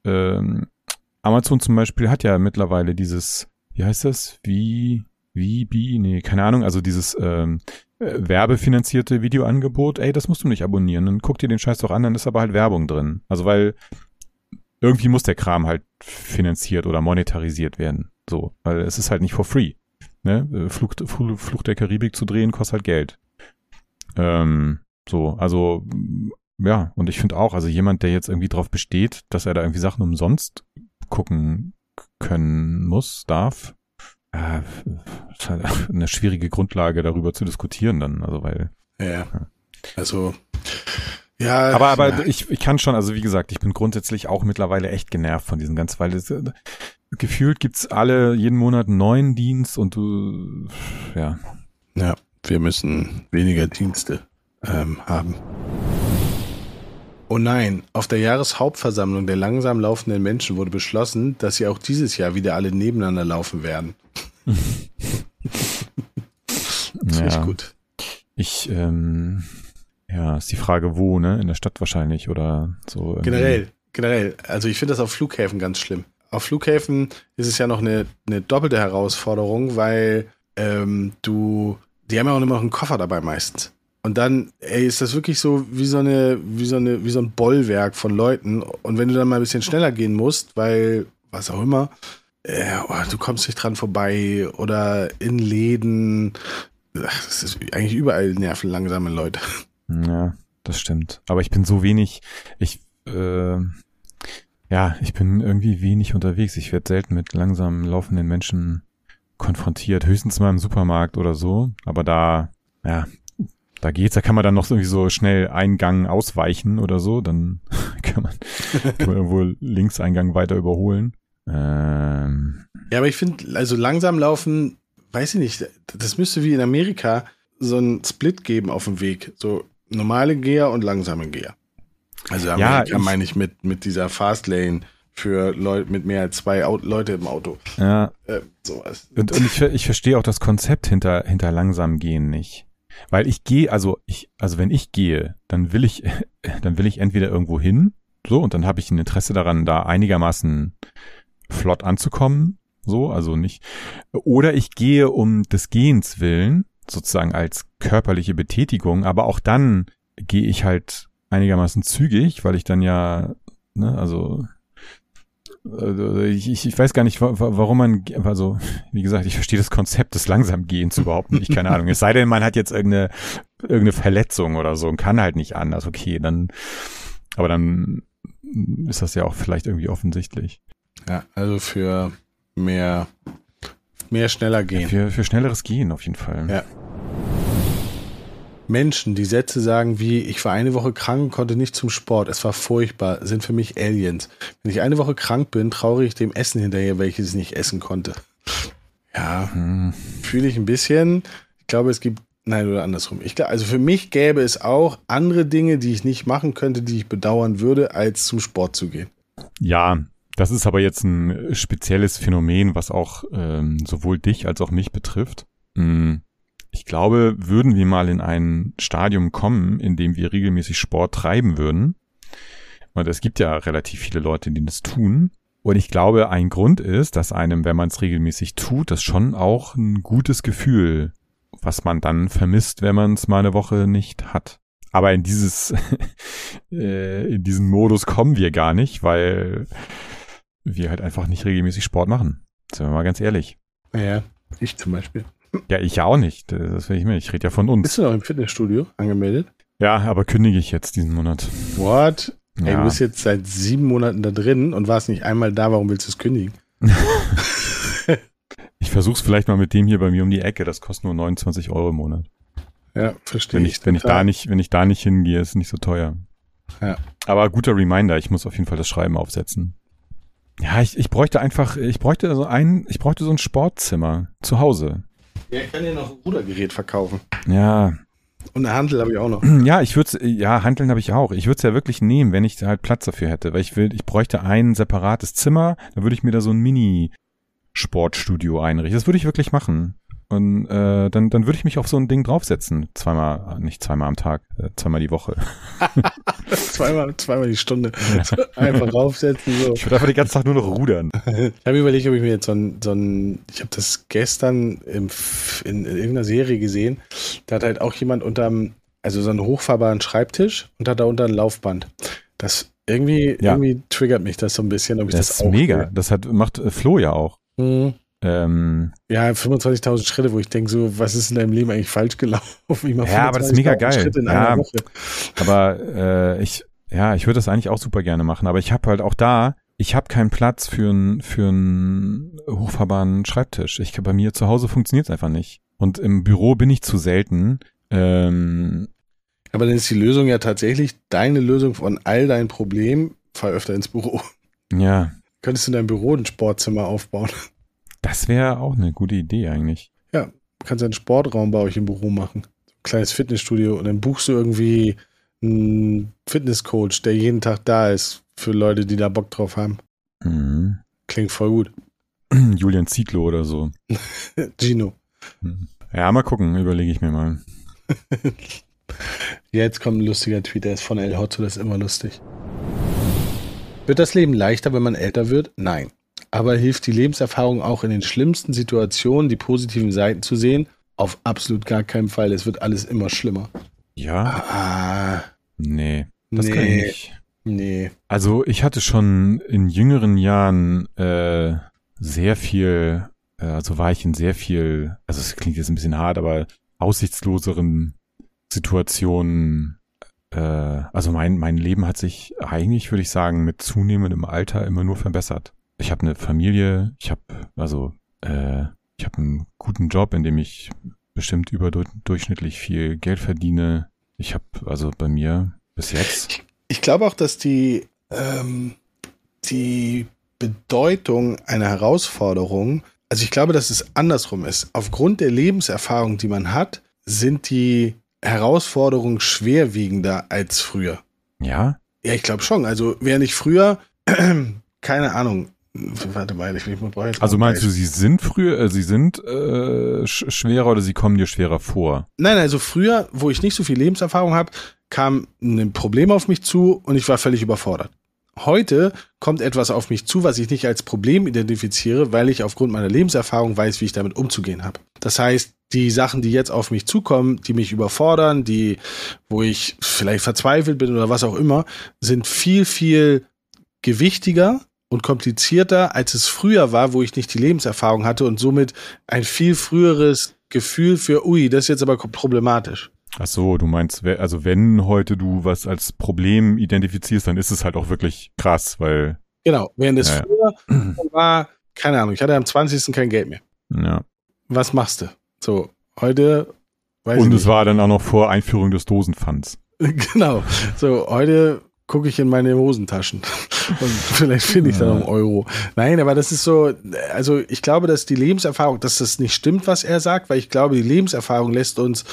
ähm, Amazon zum Beispiel hat ja mittlerweile dieses, wie heißt das? Wie, wie, wie, nee, keine Ahnung, also dieses ähm, äh, werbefinanzierte Videoangebot, ey, das musst du nicht abonnieren. Dann guck dir den Scheiß doch an, dann ist aber halt Werbung drin. Also weil irgendwie muss der Kram halt finanziert oder monetarisiert werden. So, weil es ist halt nicht for free. Ne? Äh, Flug, Fluch der Karibik zu drehen kostet halt Geld. Ähm, so, also ja, und ich finde auch, also jemand, der jetzt irgendwie drauf besteht, dass er da irgendwie Sachen umsonst gucken können muss, darf. Äh, ist halt eine schwierige Grundlage, darüber zu diskutieren dann, also weil. Ja, ja. also ja. Aber, aber ja. Ich, ich kann schon, also wie gesagt, ich bin grundsätzlich auch mittlerweile echt genervt von diesen ganz, weil es, äh, gefühlt gibt's alle jeden Monat einen neuen Dienst und du, ja. Ja, wir müssen weniger Dienste ähm, haben. Oh nein, auf der Jahreshauptversammlung der langsam laufenden Menschen wurde beschlossen, dass sie auch dieses Jahr wieder alle nebeneinander laufen werden. das ja. gut. Ich, ähm, ja, ist die Frage, wo, ne? In der Stadt wahrscheinlich oder so. Irgendwie. Generell, generell. Also ich finde das auf Flughäfen ganz schlimm. Auf Flughäfen ist es ja noch eine, eine doppelte Herausforderung, weil ähm, du, die haben ja auch immer noch einen Koffer dabei meistens. Und dann, ey, ist das wirklich so wie so eine, wie so eine, wie so ein Bollwerk von Leuten. Und wenn du dann mal ein bisschen schneller gehen musst, weil, was auch immer, äh, oh, du kommst nicht dran vorbei oder in Läden, ach, das ist eigentlich überall nervenlangsame Leute. Ja, das stimmt. Aber ich bin so wenig, ich, äh, ja, ich bin irgendwie wenig unterwegs. Ich werde selten mit langsam laufenden Menschen konfrontiert. Höchstens mal im Supermarkt oder so. Aber da, ja, Da geht's, da kann man dann noch irgendwie so schnell Eingang ausweichen oder so, dann kann man, kann man irgendwo Linkseingang weiter überholen. Ähm. Ja, aber ich finde, also langsam laufen, weiß ich nicht, das müsste wie in Amerika so ein Split geben auf dem Weg. So normale Geher und langsame Geher. Also Amerika ja, meine ich mit, mit dieser Fastlane für Leute mit mehr als zwei Auto, Leute im Auto. Ja. Äh, sowas. Und, und ich, ich verstehe auch das Konzept hinter, hinter langsam gehen nicht. Weil ich gehe, also ich, also wenn ich gehe, dann will ich, dann will ich entweder irgendwo hin, so, und dann habe ich ein Interesse daran, da einigermaßen flott anzukommen, so, also nicht, oder ich gehe um des Gehens willen, sozusagen als körperliche Betätigung, aber auch dann gehe ich halt einigermaßen zügig, weil ich dann ja, ne, also ich, ich weiß gar nicht, warum man, also wie gesagt, ich verstehe das Konzept des Langsamgehens überhaupt nicht, keine Ahnung. Es sei denn, man hat jetzt irgendeine, irgendeine Verletzung oder so und kann halt nicht anders, okay, dann, aber dann ist das ja auch vielleicht irgendwie offensichtlich. Ja, also für mehr, mehr schneller gehen. Ja, für, für schnelleres Gehen auf jeden Fall. Ja. Menschen, die Sätze sagen wie, ich war eine Woche krank, konnte nicht zum Sport, es war furchtbar, sind für mich Aliens. Wenn ich eine Woche krank bin, traure ich dem Essen hinterher, welches ich nicht essen konnte. Ja, hm. fühle ich ein bisschen. Ich glaube, es gibt, nein, oder andersrum. Ich glaube, also für mich gäbe es auch andere Dinge, die ich nicht machen könnte, die ich bedauern würde, als zum Sport zu gehen. Ja, das ist aber jetzt ein spezielles Phänomen, was auch ähm, sowohl dich als auch mich betrifft. Hm ich glaube, würden wir mal in ein Stadium kommen, in dem wir regelmäßig Sport treiben würden, und es gibt ja relativ viele Leute, die das tun, und ich glaube, ein Grund ist, dass einem, wenn man es regelmäßig tut, das schon auch ein gutes Gefühl, was man dann vermisst, wenn man es mal eine Woche nicht hat. Aber in dieses, äh, in diesen Modus kommen wir gar nicht, weil wir halt einfach nicht regelmäßig Sport machen. Sind wir mal ganz ehrlich. Ja, ich zum Beispiel. Ja, ich ja auch nicht. Das will ich mir. Ich rede ja von uns. Bist du noch im Fitnessstudio angemeldet? Ja, aber kündige ich jetzt diesen Monat. What? Ja. Ey, du bist jetzt seit sieben Monaten da drin und warst nicht einmal da. Warum willst du es kündigen? ich versuch's vielleicht mal mit dem hier bei mir um die Ecke. Das kostet nur 29 Euro im Monat. Ja, verstehe wenn ich. Wenn ich da nicht, wenn ich da nicht hingehe, ist es nicht so teuer. Ja. Aber guter Reminder. Ich muss auf jeden Fall das Schreiben aufsetzen. Ja, ich, ich bräuchte einfach, ich bräuchte so ein, ich bräuchte so ein Sportzimmer zu Hause. Ja, ich kann dir noch ein Rudergerät verkaufen. Ja. Und eine Handel habe ich auch noch. Ja, ich würde ja, Handeln habe ich auch. Ich würde es ja wirklich nehmen, wenn ich halt Platz dafür hätte, weil ich will, ich bräuchte ein separates Zimmer, dann würde ich mir da so ein Mini Sportstudio einrichten. Das würde ich wirklich machen. Und äh, dann, dann würde ich mich auf so ein Ding draufsetzen. Zweimal, nicht zweimal am Tag, äh, zweimal die Woche. zweimal, zweimal die Stunde. Einfach draufsetzen. So. Ich würde einfach den ganzen Tag nur noch rudern. ich habe überlegt, ob ich mir jetzt so ein, so ein ich habe das gestern im, in, in, irgendeiner Serie gesehen. Da hat halt auch jemand unterm, also so einen hochfahrbaren Schreibtisch und hat da unter ein Laufband. Das irgendwie, ja. irgendwie triggert mich das so ein bisschen, ob ich das, das ist mega. Will. Das hat, macht Flo ja auch. Mhm. Ähm, ja, 25.000 Schritte, wo ich denke, so, was ist in deinem Leben eigentlich falsch gelaufen? ja, aber das ist mega geil. Ja, aber äh, ich, ja, ich würde das eigentlich auch super gerne machen, aber ich habe halt auch da, ich habe keinen Platz für einen für einen hochfahrbaren Schreibtisch. Ich bei mir zu Hause funktioniert es einfach nicht. Und im Büro bin ich zu selten. Ähm, aber dann ist die Lösung ja tatsächlich deine Lösung von all deinen Problemen. Fahr öfter ins Büro. Ja. Könntest du in deinem Büro ein Sportzimmer aufbauen? Das wäre auch eine gute Idee eigentlich. Ja, du kannst einen Sportraum bei euch im Büro machen. Ein kleines Fitnessstudio und dann buchst du irgendwie einen Fitnesscoach, der jeden Tag da ist für Leute, die da Bock drauf haben. Mhm. Klingt voll gut. Julian Zietlow oder so. Gino. Mhm. Ja, mal gucken, überlege ich mir mal. Jetzt kommt ein lustiger Tweet, der ist von El Hotzo, das ist immer lustig. Wird das Leben leichter, wenn man älter wird? Nein aber hilft die Lebenserfahrung auch in den schlimmsten Situationen, die positiven Seiten zu sehen? Auf absolut gar keinen Fall. Es wird alles immer schlimmer. Ja. Ah. Nee. Das nee. kann ich nicht. Nee. Also ich hatte schon in jüngeren Jahren äh, sehr viel, äh, also war ich in sehr viel, also es klingt jetzt ein bisschen hart, aber aussichtsloseren Situationen. Äh, also mein, mein Leben hat sich eigentlich, würde ich sagen, mit zunehmendem Alter immer nur verbessert ich habe eine Familie, ich habe also äh, ich habe einen guten Job, in dem ich bestimmt überdurchschnittlich viel Geld verdiene. Ich habe also bei mir bis jetzt. Ich, ich glaube auch, dass die, ähm, die Bedeutung einer Herausforderung, also ich glaube, dass es andersrum ist. Aufgrund der Lebenserfahrung, die man hat, sind die Herausforderungen schwerwiegender als früher. Ja? Ja, ich glaube schon. Also während ich früher, keine Ahnung, warte mal, ich, brauche jetzt Also meinst du, sie sind früher, äh, sie sind äh, sch schwerer oder sie kommen dir schwerer vor? Nein, also früher, wo ich nicht so viel Lebenserfahrung habe, kam ein Problem auf mich zu und ich war völlig überfordert. Heute kommt etwas auf mich zu, was ich nicht als Problem identifiziere, weil ich aufgrund meiner Lebenserfahrung weiß, wie ich damit umzugehen habe. Das heißt, die Sachen, die jetzt auf mich zukommen, die mich überfordern, die, wo ich vielleicht verzweifelt bin oder was auch immer, sind viel, viel gewichtiger und komplizierter, als es früher war, wo ich nicht die Lebenserfahrung hatte und somit ein viel früheres Gefühl für, ui, das ist jetzt aber problematisch. Ach so, du meinst, also wenn heute du was als Problem identifizierst, dann ist es halt auch wirklich krass, weil. Genau, während es ja, früher war, keine Ahnung, ich hatte am 20. kein Geld mehr. Ja. Was machst du? So, heute weiß Und es war dann auch noch vor Einführung des Dosenpfands. genau. So, heute gucke ich in meine Hosentaschen und vielleicht finde ich da noch einen Euro. Nein, aber das ist so, also ich glaube, dass die Lebenserfahrung, dass das nicht stimmt, was er sagt, weil ich glaube, die Lebenserfahrung lässt uns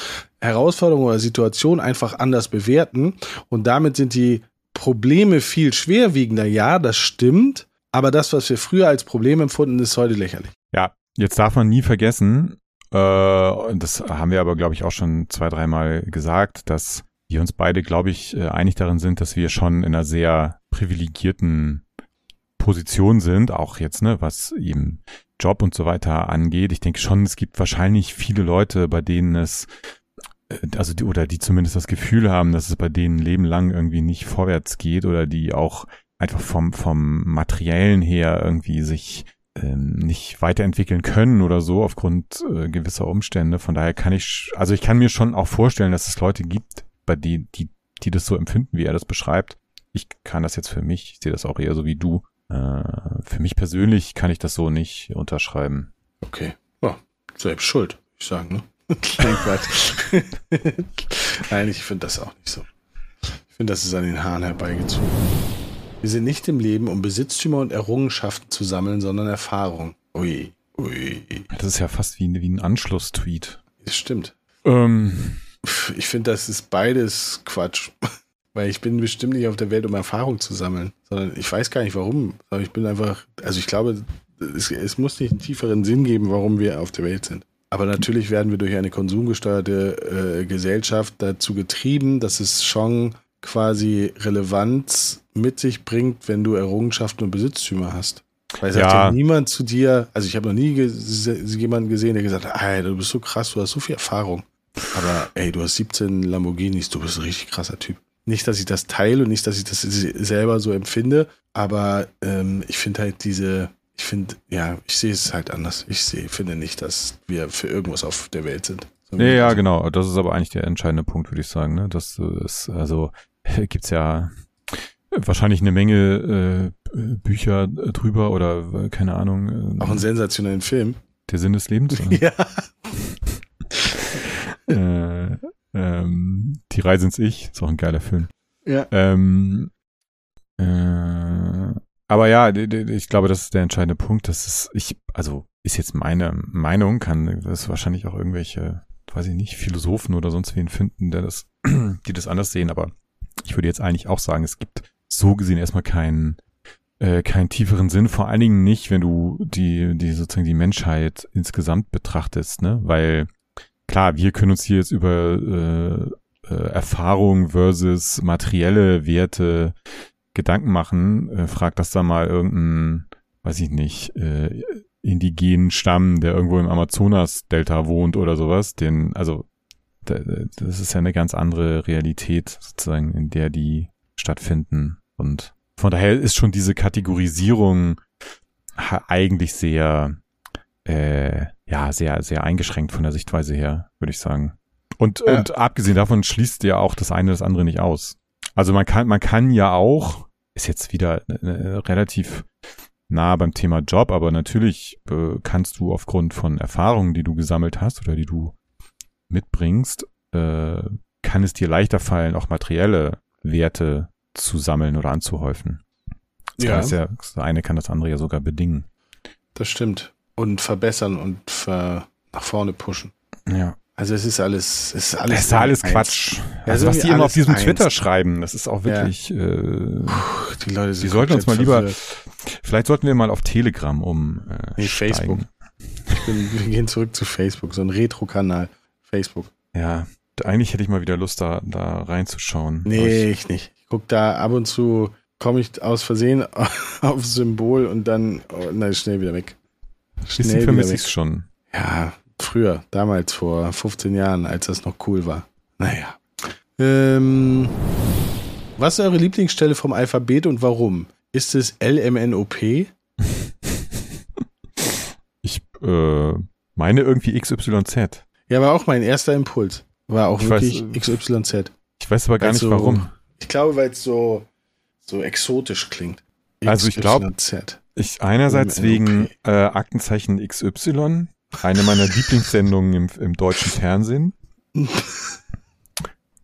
Herausforderungen oder Situationen einfach anders bewerten und damit sind die Probleme viel schwerwiegender. Ja, das stimmt, aber das, was wir früher als Problem empfunden, ist heute lächerlich. Ja, jetzt darf man nie vergessen, äh, das haben wir aber, glaube ich, auch schon zwei, dreimal gesagt, dass wir uns beide, glaube ich, äh, einig darin sind, dass wir schon in einer sehr privilegierten Position sind, auch jetzt, ne, was eben Job und so weiter angeht. Ich denke schon, es gibt wahrscheinlich viele Leute, bei denen es äh, also die, oder die zumindest das Gefühl haben, dass es bei denen Leben lang irgendwie nicht vorwärts geht oder die auch einfach vom vom materiellen her irgendwie sich ähm, nicht weiterentwickeln können oder so aufgrund äh, gewisser Umstände. Von daher kann ich, also ich kann mir schon auch vorstellen, dass es Leute gibt, bei denen, die, die das so empfinden, wie er das beschreibt. Ich kann das jetzt für mich, ich sehe das auch eher so wie du. Äh, für mich persönlich kann ich das so nicht unterschreiben. Okay. Ja, selbst schuld, ich sagen, ne? Nein, Quatsch. Nein, ich finde das auch nicht so. Ich finde, das ist an den Haaren herbeigezogen. Wir sind nicht im Leben, um Besitztümer und Errungenschaften zu sammeln, sondern Erfahrung. Ui, ui. Das ist ja fast wie, wie ein Anschlusstweet. Das stimmt. Ähm, ich finde, das ist beides Quatsch. Weil ich bin bestimmt nicht auf der Welt, um Erfahrung zu sammeln, sondern ich weiß gar nicht warum. Aber ich bin einfach, also ich glaube, es, es muss nicht einen tieferen Sinn geben, warum wir auf der Welt sind. Aber natürlich werden wir durch eine konsumgesteuerte äh, Gesellschaft dazu getrieben, dass es schon quasi Relevanz mit sich bringt, wenn du Errungenschaften und Besitztümer hast. Weil sagt ja. ja niemand zu dir, also ich habe noch nie jemanden gesehen, der gesagt hat, du bist so krass, du hast so viel Erfahrung. Aber ey, du hast 17 Lamborghinis, du bist ein richtig krasser Typ. Nicht, dass ich das teile und nicht, dass ich das selber so empfinde, aber ähm, ich finde halt diese, ich finde, ja, ich sehe es halt anders. Ich sehe, finde nicht, dass wir für irgendwas auf der Welt sind. Nee, ja, genau. Das ist aber eigentlich der entscheidende Punkt, würde ich sagen. Ne? Das ist, also gibt's ja wahrscheinlich eine Menge äh, Bücher drüber oder keine Ahnung. Äh, Auch einen sensationellen Film. Der Sinn des Lebens. ja. äh, Die Reise ins Ich, ist auch ein geiler Film. Ja. Ähm, äh, aber ja, ich glaube, das ist der entscheidende Punkt. Das ist, ich, also ist jetzt meine Meinung, kann das wahrscheinlich auch irgendwelche, weiß ich nicht, Philosophen oder sonst wen finden, der das, die das anders sehen, aber ich würde jetzt eigentlich auch sagen, es gibt so gesehen erstmal keinen äh, keinen tieferen Sinn, vor allen Dingen nicht, wenn du die, die sozusagen die Menschheit insgesamt betrachtest, ne? Weil klar, wir können uns hier jetzt über äh, äh, Erfahrung versus materielle Werte Gedanken machen. Äh, frag das da mal irgendein, weiß ich nicht, äh, indigenen Stamm, der irgendwo im Amazonas-Delta wohnt oder sowas. Den, also das ist ja eine ganz andere Realität sozusagen, in der die stattfinden. Und von daher ist schon diese Kategorisierung eigentlich sehr äh, ja, sehr, sehr eingeschränkt von der Sichtweise her, würde ich sagen. Und, ja. und abgesehen davon schließt ja auch das eine das andere nicht aus. Also man kann, man kann ja auch, ist jetzt wieder äh, relativ nah beim Thema Job, aber natürlich äh, kannst du aufgrund von Erfahrungen, die du gesammelt hast oder die du mitbringst, äh, kann es dir leichter fallen, auch materielle Werte zu sammeln oder anzuhäufen. Das, ja. ja. das eine kann das andere ja sogar bedingen. Das stimmt. Und verbessern und ver nach vorne pushen. Ja. Also es ist alles, es ist alles, das ist alles Quatsch. Also was die immer auf diesem eins. Twitter schreiben, das ist auch wirklich. Ja. Äh, Puh, die Leute sind die sollten uns mal lieber. Vielleicht sollten wir mal auf Telegram um. Äh, nee, Facebook. Ich bin, wir gehen zurück zu Facebook, so ein Retro-Kanal. Facebook. Ja, eigentlich hätte ich mal wieder Lust, da, da reinzuschauen. Nee, ich, ich nicht. Ich gucke da ab und zu, komme ich aus Versehen auf Symbol und dann, oh, nein, schnell wieder weg. Schnell Bisschen vermisse ich es schon. Ja, früher, damals vor 15 Jahren, als das noch cool war. Naja. Ähm, was ist eure Lieblingsstelle vom Alphabet und warum? Ist es LMNOP? ich äh, meine irgendwie XYZ. Ja, war auch mein erster Impuls. War auch ich wirklich weiß, XYZ. Ich weiß aber gar nicht so, warum. Ich glaube, weil es so, so exotisch klingt. Also ich glaube, ich einerseits wegen äh, Aktenzeichen XY, eine meiner Lieblingssendungen im, im deutschen Fernsehen.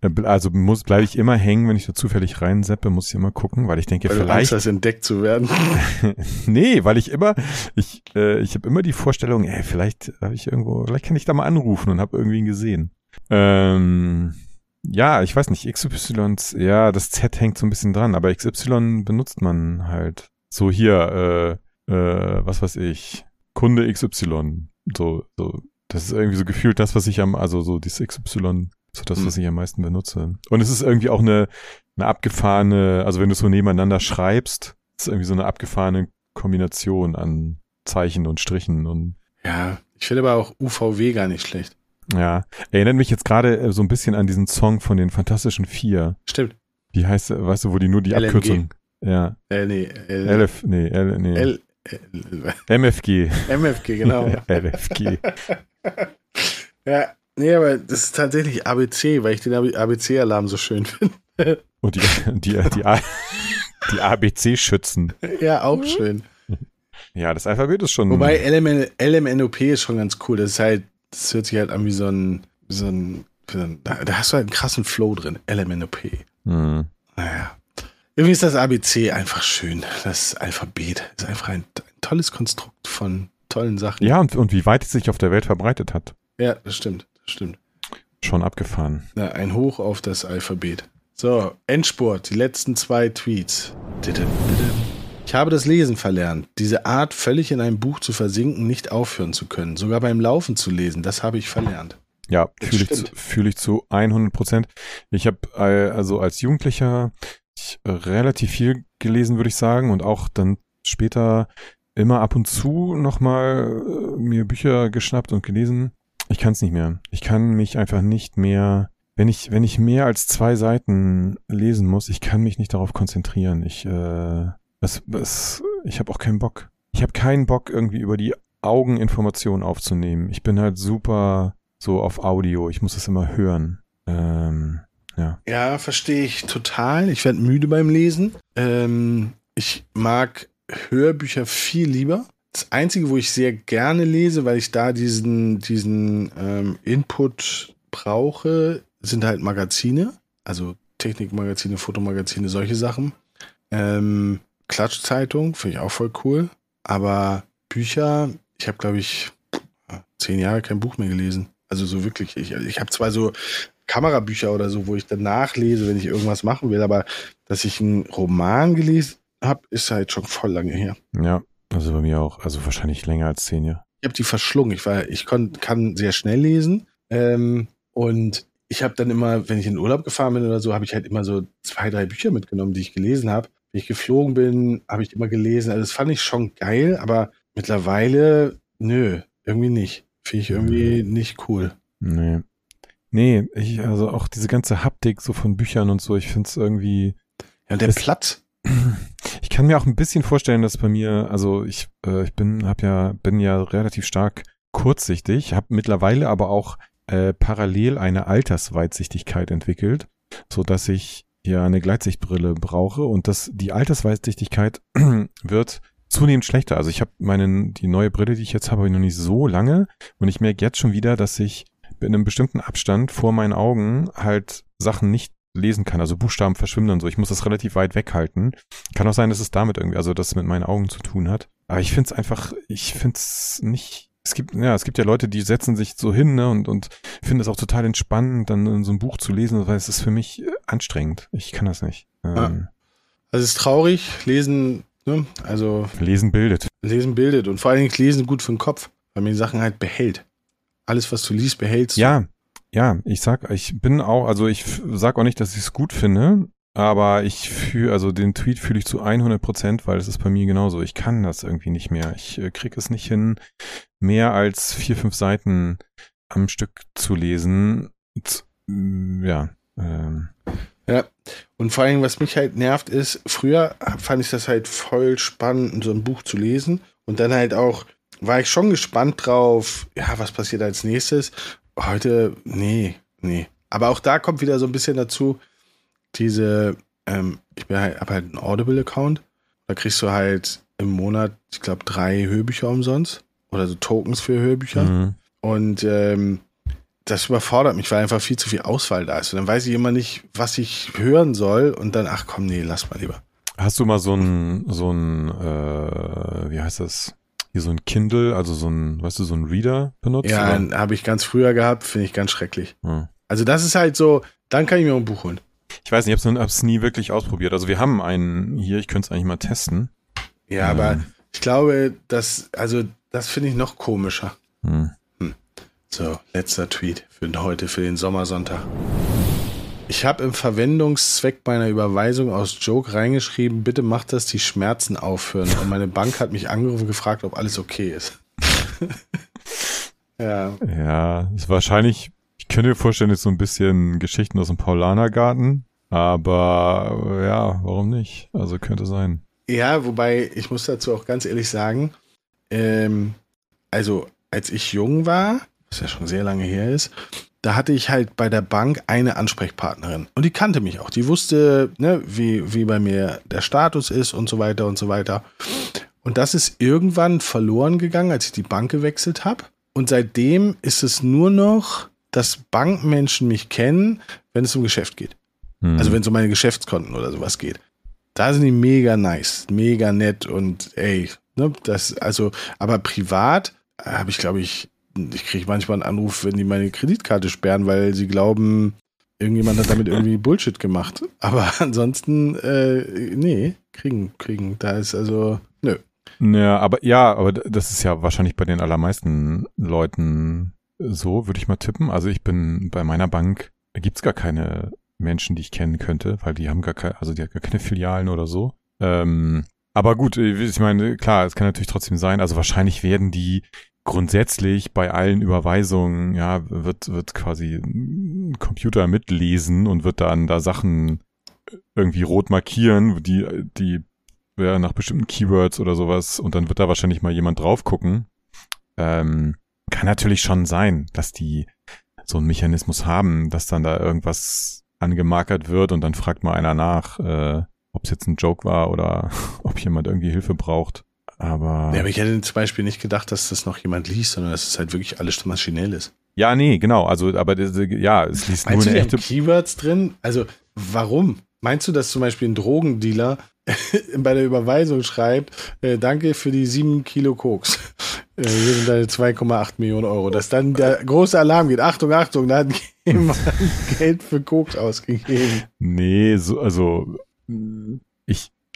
Äh, also muss bleibe ich immer hängen, wenn ich da zufällig reinseppe, muss ich immer gucken, weil ich denke, weil vielleicht. Du Angst, entdeckt zu werden. nee, weil ich immer, ich, äh, ich habe immer die Vorstellung, ey, vielleicht habe ich irgendwo, vielleicht kann ich da mal anrufen und habe irgendwie ihn gesehen. Ähm, ja, ich weiß nicht, XY, ja, das Z hängt so ein bisschen dran, aber XY benutzt man halt. So hier, äh, äh, was weiß ich, Kunde XY. So, so, das ist irgendwie so gefühlt das, was ich am, also so dieses XY, so das, was hm. ich am meisten benutze. Und es ist irgendwie auch eine, eine abgefahrene, also wenn du es so nebeneinander schreibst, ist irgendwie so eine abgefahrene Kombination an Zeichen und Strichen und. Ja, ich finde aber auch UVW gar nicht schlecht. Ja, erinnert mich jetzt gerade äh, so ein bisschen an diesen Song von den Fantastischen Vier. Stimmt. Wie heißt, weißt du, wo die nur die LNG. Abkürzung. Ja. L, nee, L, LF, nee, L, nee. L, MFG. MFG, genau. LFG. ja, nee, aber das ist tatsächlich ABC, weil ich den ABC-Alarm so schön finde. Und die, die, die, die ABC-Schützen. Ja, auch schön. Ja, das Alphabet ist schon. Wobei LMN, LMNOP ist schon ganz cool. Das ist halt, das hört sich halt an wie so ein, wie so ein, da, da hast du halt einen krassen Flow drin. LMNOP. Mhm. Naja. Irgendwie ist das ABC einfach schön. Das Alphabet ist einfach ein, ein tolles Konstrukt von tollen Sachen. Ja, und, und wie weit es sich auf der Welt verbreitet hat. Ja, das stimmt. Das stimmt. Schon abgefahren. Ja, ein Hoch auf das Alphabet. So, Endspurt, die letzten zwei Tweets. Ich habe das Lesen verlernt. Diese Art, völlig in einem Buch zu versinken, nicht aufhören zu können. Sogar beim Laufen zu lesen, das habe ich verlernt. Ja, fühle ich, zu, fühl ich zu 100 Prozent. Ich habe äh, also als Jugendlicher relativ viel gelesen, würde ich sagen, und auch dann später immer ab und zu nochmal äh, mir Bücher geschnappt und gelesen. Ich kann es nicht mehr. Ich kann mich einfach nicht mehr, wenn ich, wenn ich mehr als zwei Seiten lesen muss, ich kann mich nicht darauf konzentrieren. Ich, äh, es, es, ich habe auch keinen Bock. Ich habe keinen Bock, irgendwie über die Augen Informationen aufzunehmen. Ich bin halt super so auf Audio. Ich muss es immer hören. Ähm, ja, ja verstehe ich total. Ich werde müde beim Lesen. Ähm, ich mag Hörbücher viel lieber. Das Einzige, wo ich sehr gerne lese, weil ich da diesen, diesen ähm, Input brauche, sind halt Magazine. Also Technikmagazine, Fotomagazine, solche Sachen. Ähm, Klatschzeitung, finde ich auch voll cool. Aber Bücher, ich habe, glaube ich, zehn Jahre kein Buch mehr gelesen. Also so wirklich. Ich, ich habe zwar so Kamerabücher oder so, wo ich dann nachlese, wenn ich irgendwas machen will. Aber dass ich einen Roman gelesen habe, ist halt schon voll lange her. Ja, also bei mir auch. Also wahrscheinlich länger als zehn Jahre. Ich habe die verschlungen. Ich war, ich kon, kann sehr schnell lesen. Ähm, und ich habe dann immer, wenn ich in Urlaub gefahren bin oder so, habe ich halt immer so zwei, drei Bücher mitgenommen, die ich gelesen habe. Wenn ich geflogen bin, habe ich immer gelesen. Also das fand ich schon geil, aber mittlerweile, nö, irgendwie nicht. Finde ich irgendwie mhm. nicht cool. Nee. Nee, ich, also auch diese ganze Haptik so von Büchern und so, ich finde es irgendwie. Ja, der Platz. Ich kann mir auch ein bisschen vorstellen, dass bei mir, also ich, äh, ich bin, hab ja, bin ja relativ stark kurzsichtig, habe mittlerweile aber auch äh, parallel eine Altersweitsichtigkeit entwickelt, so dass ich ja eine Gleitsichtbrille brauche und dass die Altersweitsichtigkeit wird zunehmend schlechter. Also ich habe meinen die neue Brille, die ich jetzt habe, noch nicht so lange und ich merke jetzt schon wieder, dass ich in einem bestimmten Abstand vor meinen Augen halt Sachen nicht lesen kann. Also Buchstaben verschwimmen und so. Ich muss das relativ weit weghalten. Kann auch sein, dass es damit irgendwie, also dass es mit meinen Augen zu tun hat. Aber ich finde es einfach, ich finde es nicht. Es gibt, ja, es gibt ja Leute, die setzen sich so hin, ne, und, und finden es auch total entspannend, dann so ein Buch zu lesen, weil es ist für mich äh, anstrengend. Ich kann das nicht. Ähm, ja. Also es ist traurig, lesen, ne, also. Lesen bildet. Lesen bildet und vor allen Dingen lesen gut für den Kopf, weil man die Sachen halt behält. Alles, was du liest, behältst. Ja, ja, ich sag, ich bin auch, also ich sag auch nicht, dass ich es gut finde, aber ich fühle, also den Tweet fühle ich zu 100 Prozent, weil es ist bei mir genauso. Ich kann das irgendwie nicht mehr. Ich äh, krieg es nicht hin, mehr als vier, fünf Seiten am Stück zu lesen. Z mm, ja. Ähm. Ja, und vor allem, was mich halt nervt, ist, früher fand ich das halt voll spannend, so ein Buch zu lesen. Und dann halt auch, war ich schon gespannt drauf, ja, was passiert als nächstes. Heute, nee, nee. Aber auch da kommt wieder so ein bisschen dazu, diese, ähm, ich halt, habe halt einen Audible-Account. Da kriegst du halt im Monat, ich glaube, drei Hörbücher umsonst. Oder so Tokens für Hörbücher. Mhm. Und ähm, das überfordert mich, weil einfach viel zu viel Auswahl da ist. Und dann weiß ich immer nicht, was ich hören soll. Und dann, ach komm, nee, lass mal lieber. Hast du mal so ein, so ein, äh, wie heißt das? Hier so ein Kindle, also so ein, weißt du, so ein Reader benutzt? Ja, habe ich ganz früher gehabt, finde ich ganz schrecklich. Hm. Also das ist halt so, dann kann ich mir ein Buch holen. Ich weiß nicht, ich habe es nie wirklich ausprobiert. Also wir haben einen hier, ich könnte es eigentlich mal testen. Ja, ähm. aber ich glaube, das, also das finde ich noch komischer. Hm. Hm. So, letzter Tweet für heute, für den Sommersonntag. Ich habe im Verwendungszweck meiner Überweisung aus Joke reingeschrieben, bitte macht, dass die Schmerzen aufhören. Und meine Bank hat mich angerufen und gefragt, ob alles okay ist. ja. Ja, ist wahrscheinlich, ich könnte mir vorstellen, ist so ein bisschen Geschichten aus dem Paulanergarten. Aber ja, warum nicht? Also könnte sein. Ja, wobei, ich muss dazu auch ganz ehrlich sagen, ähm, also als ich jung war, was ja schon sehr lange her ist, da hatte ich halt bei der Bank eine Ansprechpartnerin. Und die kannte mich auch. Die wusste, ne, wie, wie bei mir der Status ist und so weiter und so weiter. Und das ist irgendwann verloren gegangen, als ich die Bank gewechselt habe. Und seitdem ist es nur noch, dass Bankmenschen mich kennen, wenn es um Geschäft geht. Mhm. Also wenn es um meine Geschäftskonten oder sowas geht. Da sind die mega nice, mega nett und ey, ne, das, also, aber privat habe ich, glaube ich, ich kriege manchmal einen Anruf, wenn die meine Kreditkarte sperren, weil sie glauben, irgendjemand hat damit irgendwie Bullshit gemacht. Aber ansonsten, äh, nee, kriegen, kriegen. Da ist also, nö. Ja, aber ja, aber das ist ja wahrscheinlich bei den allermeisten Leuten so, würde ich mal tippen. Also ich bin bei meiner Bank, da gibt's gar keine Menschen, die ich kennen könnte, weil die haben gar keine, also die hat gar keine Filialen oder so. Ähm, aber gut, ich meine, klar, es kann natürlich trotzdem sein. Also wahrscheinlich werden die grundsätzlich bei allen Überweisungen, ja, wird, wird quasi ein Computer mitlesen und wird dann da Sachen irgendwie rot markieren, die, die, ja, nach bestimmten Keywords oder sowas und dann wird da wahrscheinlich mal jemand drauf gucken. Ähm, kann natürlich schon sein, dass die so einen Mechanismus haben, dass dann da irgendwas angemarkert wird und dann fragt mal einer nach, äh, ob es jetzt ein Joke war oder ob jemand irgendwie Hilfe braucht. Aber. Ja, aber ich hätte zum Beispiel nicht gedacht, dass das noch jemand liest, sondern dass es halt wirklich alles maschinell ist. Ja, nee, genau. Also, aber ja, es liest Meinst nur eine echte. Keywords drin? Also, warum? Meinst du, dass zum Beispiel ein Drogendealer bei der Überweisung schreibt, äh, danke für die sieben Kilo Koks. Äh, hier sind deine 2,8 Millionen Euro. Dass dann der große Alarm geht. Achtung, Achtung, da hat jemand Geld für Koks ausgegeben. Nee, so, also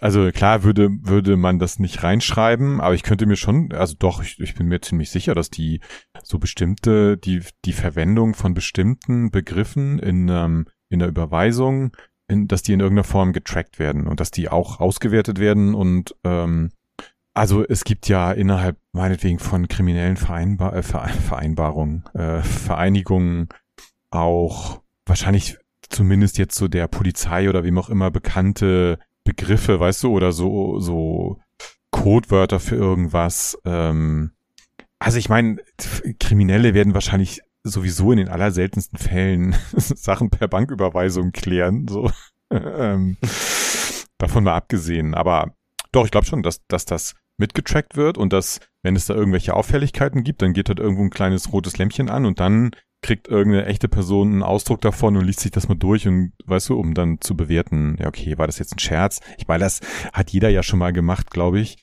also klar würde, würde man das nicht reinschreiben, aber ich könnte mir schon, also doch, ich, ich bin mir ziemlich sicher, dass die so bestimmte, die, die Verwendung von bestimmten Begriffen in, ähm, in der Überweisung, in, dass die in irgendeiner Form getrackt werden und dass die auch ausgewertet werden und ähm, also es gibt ja innerhalb meinetwegen von kriminellen Vereinbar äh, Vereinbarungen, äh, Vereinigungen auch wahrscheinlich zumindest jetzt so der Polizei oder wem auch immer bekannte Begriffe, weißt du, oder so, so Codewörter für irgendwas. Ähm, also ich meine, Kriminelle werden wahrscheinlich sowieso in den allerseltensten Fällen Sachen per Banküberweisung klären, so. ähm, davon mal abgesehen. Aber doch, ich glaube schon, dass, dass das mitgetrackt wird und dass, wenn es da irgendwelche Auffälligkeiten gibt, dann geht halt irgendwo ein kleines rotes Lämpchen an und dann kriegt irgendeine echte Person einen Ausdruck davon und liest sich das mal durch und weißt du, um dann zu bewerten, ja, okay, war das jetzt ein Scherz? Ich meine, das hat jeder ja schon mal gemacht, glaube ich.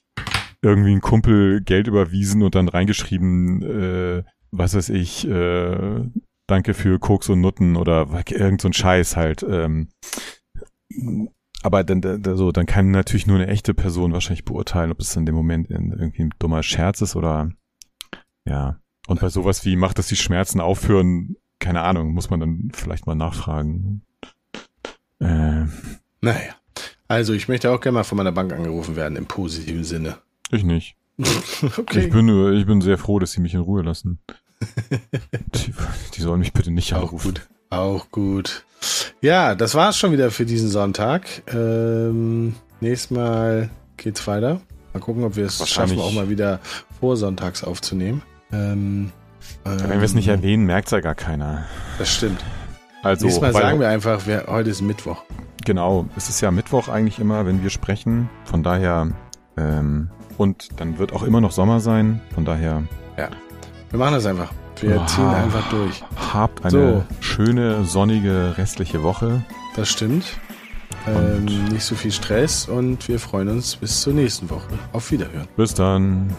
Irgendwie ein Kumpel Geld überwiesen und dann reingeschrieben, äh, was weiß ich, äh, danke für Koks und Nutten oder irgend so ein Scheiß halt. Ähm, aber dann, so, dann kann natürlich nur eine echte Person wahrscheinlich beurteilen, ob es in dem Moment irgendwie ein dummer Scherz ist oder ja. Und bei sowas wie, macht das die Schmerzen aufhören, keine Ahnung, muss man dann vielleicht mal nachfragen. Äh, naja. Also ich möchte auch gerne mal von meiner Bank angerufen werden, im positiven Sinne. Ich nicht. okay. Ich bin, ich bin sehr froh, dass sie mich in Ruhe lassen. die, die sollen mich bitte nicht anrufen. Auch gut. Auch gut. Ja, das war's schon wieder für diesen Sonntag. Ähm, nächstes Mal geht's weiter. Mal gucken, ob wir es schaffen, auch mal wieder vor Sonntags aufzunehmen. Ähm, Wenn wir es nicht ähm, erwähnen, merkt's ja gar keiner. Das stimmt. Also, Nächstes Mal sagen wir einfach, wir, heute ist Mittwoch. Genau, es ist ja Mittwoch eigentlich immer, wenn wir sprechen. Von daher, ähm, und dann wird auch immer noch Sommer sein. Von daher. Ja, wir machen das einfach. Wir oh, ziehen einfach durch. Habt eine so. schöne, sonnige restliche Woche. Das stimmt. Ähm, nicht so viel Stress und wir freuen uns bis zur nächsten Woche. Auf Wiederhören. Bis dann.